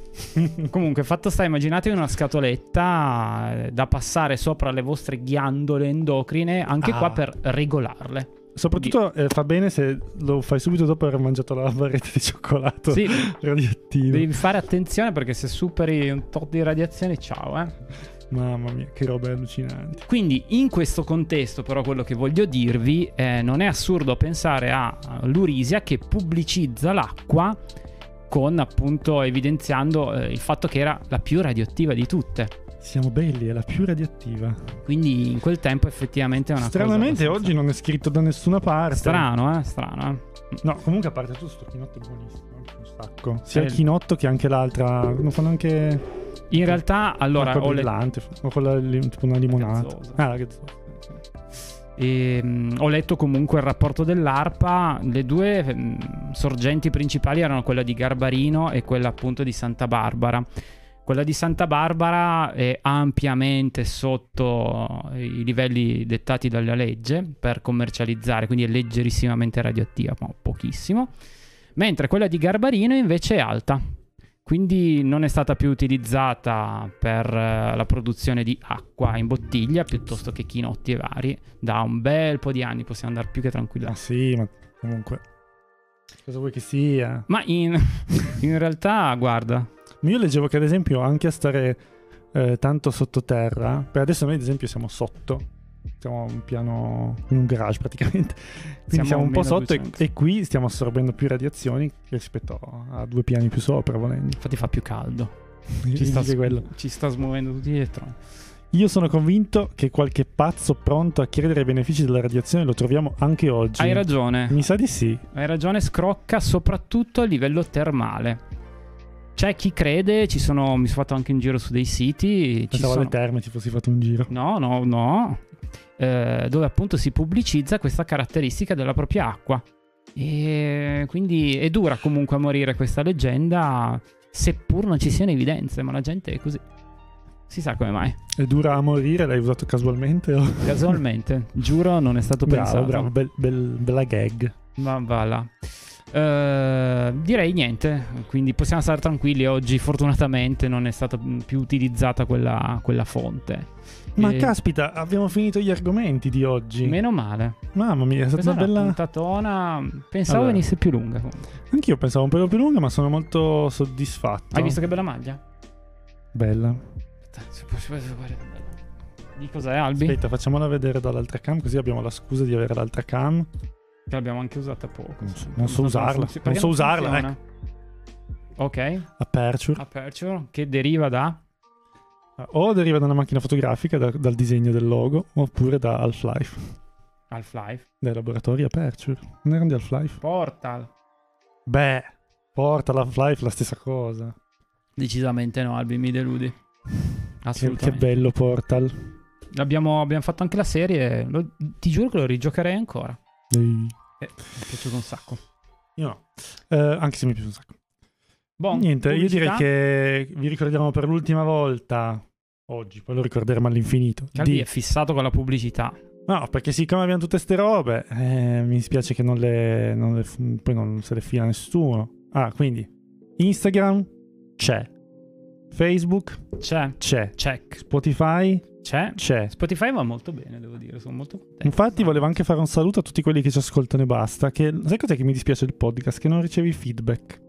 Comunque, fatto sta, immaginatevi una scatoletta eh, da passare sopra le vostre ghiandole endocrine, anche Ah. qua per regolarle. Soprattutto eh, fa bene se lo fai subito dopo aver mangiato la barretta di cioccolato Sì, radioattivo. devi fare attenzione perché se superi un tot di radiazione, ciao, eh. Mamma mia, che robe allucinanti. Quindi, in questo contesto, però, quello che voglio dirvi, eh, non è assurdo pensare a Lurisia che pubblicizza l'acqua con appunto evidenziando eh, il fatto che era la più radioattiva di tutte. Siamo belli, è la più radioattiva. Quindi in quel tempo effettivamente è una Stranamente cosa abbastanza- oggi non è scritto da nessuna parte. Strano, eh? Strano, eh? No, comunque a parte tutto sto chinotto è buonissimo, anche un sacco. Sia Eh, il chinotto che anche l'altra. Non fanno anche In realtà, allora, ho brillante, o quella li- tipo una limonata. Gazzosa. Ah, la gazzosa. E, mm, ho letto comunque il rapporto dell'ARPA. Le due mm, sorgenti principali erano quella di Garbarino e quella appunto di Santa Barbara. Quella di Santa Barbara è ampiamente sotto i livelli dettati dalla legge per commercializzare, quindi è leggerissimamente radioattiva, ma pochissimo. Mentre quella di Garbarino invece è alta. Quindi non è stata più utilizzata per eh, la produzione di acqua in bottiglia piuttosto che chinotti e vari. Da un bel po' di anni possiamo andare più che tranquilli. Ma sì, ma comunque. Cosa vuoi che sia? Ma in, in realtà, guarda, Io leggevo che ad esempio anche a stare eh, tanto sottoterra, per adesso noi ad esempio siamo sotto, siamo un piano, in un garage praticamente, quindi Siamo siamo, un po' sotto e, 200. e qui stiamo assorbendo più radiazioni rispetto a due piani più sopra volendo. infatti fa più caldo. Ci sta, ci sta smuovendo tutti dietro. Io sono convinto che qualche pazzo pronto a chiedere i benefici della radiazione lo troviamo anche oggi. Hai ragione. Mi sa di sì. Hai ragione, scrocca soprattutto a livello termale. C'è chi crede, ci sono, mi sono fatto anche un giro su dei siti. Pensavo sono, alle terme ci fossi fatto un giro. No, no, no. Eh, dove appunto si pubblicizza questa caratteristica della propria acqua. E quindi è dura comunque a morire questa leggenda, seppur non ci siano evidenze, ma la gente è così. Si sa come mai. È dura a morire, l'hai usato casualmente? O... Casualmente, giuro, non è stato bravo, pensato. bravo, bel- bel- bella gag. Ma va là. Eh, direi niente, quindi possiamo stare tranquilli. Oggi, fortunatamente, non è stata più utilizzata quella, quella fonte. Ma Eh, caspita, abbiamo finito gli argomenti di oggi. Meno male. Mamma mia, è stata Questa una una bella. puntatona. Pensavo Allora. venisse più lunga. comunque. Anch'io pensavo un pelo più lunga, ma sono molto soddisfatto. Hai visto che bella maglia? Bella. Di cos'è, Albi? Aspetta, facciamola vedere dall'altra cam, così abbiamo la scusa di avere l'altra cam. Che l'abbiamo anche usata poco. Non so- non so usarla, non so usarla, funziona? Ok, Aperture. aperture che deriva da O deriva da una macchina fotografica, da- dal disegno del logo, oppure da Half-Life. Half-Life. Dai laboratori Aperture. Non erano di Half-Life? Portal. Beh, porta Half-Life la stessa cosa. Decisamente no, Albi, mi deludi. Che, che Assolutamente. bello Portal. Abbiamo, abbiamo fatto anche la serie. lo- ti giuro che lo rigiocherei ancora. Ehi. Eh, mi è piaciuto un sacco. Io no. Eh, anche se mi piace un sacco. Boh, Niente, io direi pubblicità. che vi ricordiamo per l'ultima volta, oggi, poi lo ricorderemo all'infinito. Calvi di- è fissato con la pubblicità. No, perché siccome abbiamo tutte ste robe, eh, mi dispiace che non le, non le poi non se le fila nessuno. Ah, quindi Instagram c'è, Facebook C'è. c'è, Check. Spotify C'è. c'è. Spotify va molto bene, devo dire. Sono molto contento. Infatti volevo anche fare un saluto a tutti quelli che ci ascoltano e basta, che sai cos'è che mi dispiace del podcast? Che non ricevi feedback.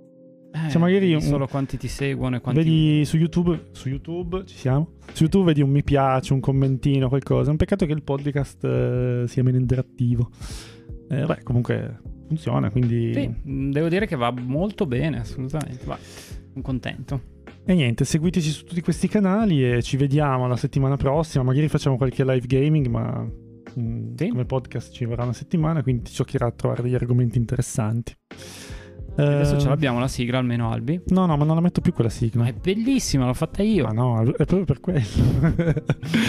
Eh, Cioè, magari un- solo quanti ti seguono e quanti Vedi su YouTube, su YouTube ci siamo? Su YouTube vedi un mi piace, un commentino, qualcosa. È un peccato che il podcast eh, sia meno interattivo. Eh, beh, comunque funziona, quindi... Sì, mh, devo dire che va molto bene, assolutamente. Va. Sono contento. E niente, seguiteci su tutti questi canali e ci vediamo la settimana prossima. Magari facciamo qualche live gaming, ma mm, Sì. come podcast ci vorrà una settimana, quindi ti giocherà a trovare degli argomenti interessanti. Adesso Eh, ce l'abbiamo la sigla, almeno Albi. No, no, ma non la metto più quella sigla. Ma è bellissima, l'ho fatta io. Ma no, è proprio per quello.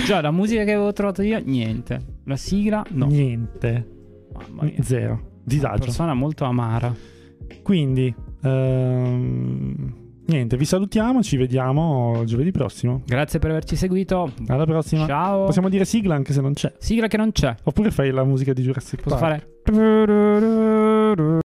Già, la musica che avevo trovato io, niente. La sigla, no. Niente. Mamma mia. Zero. Una Disagio. persona molto amara. Quindi, ehm, niente, vi salutiamo, ci vediamo giovedì prossimo. Grazie per averci seguito. Alla prossima. Ciao. Possiamo dire sigla anche se non c'è. Sigla che non c'è. Oppure fai la musica di Jurassic Posso Park. fare?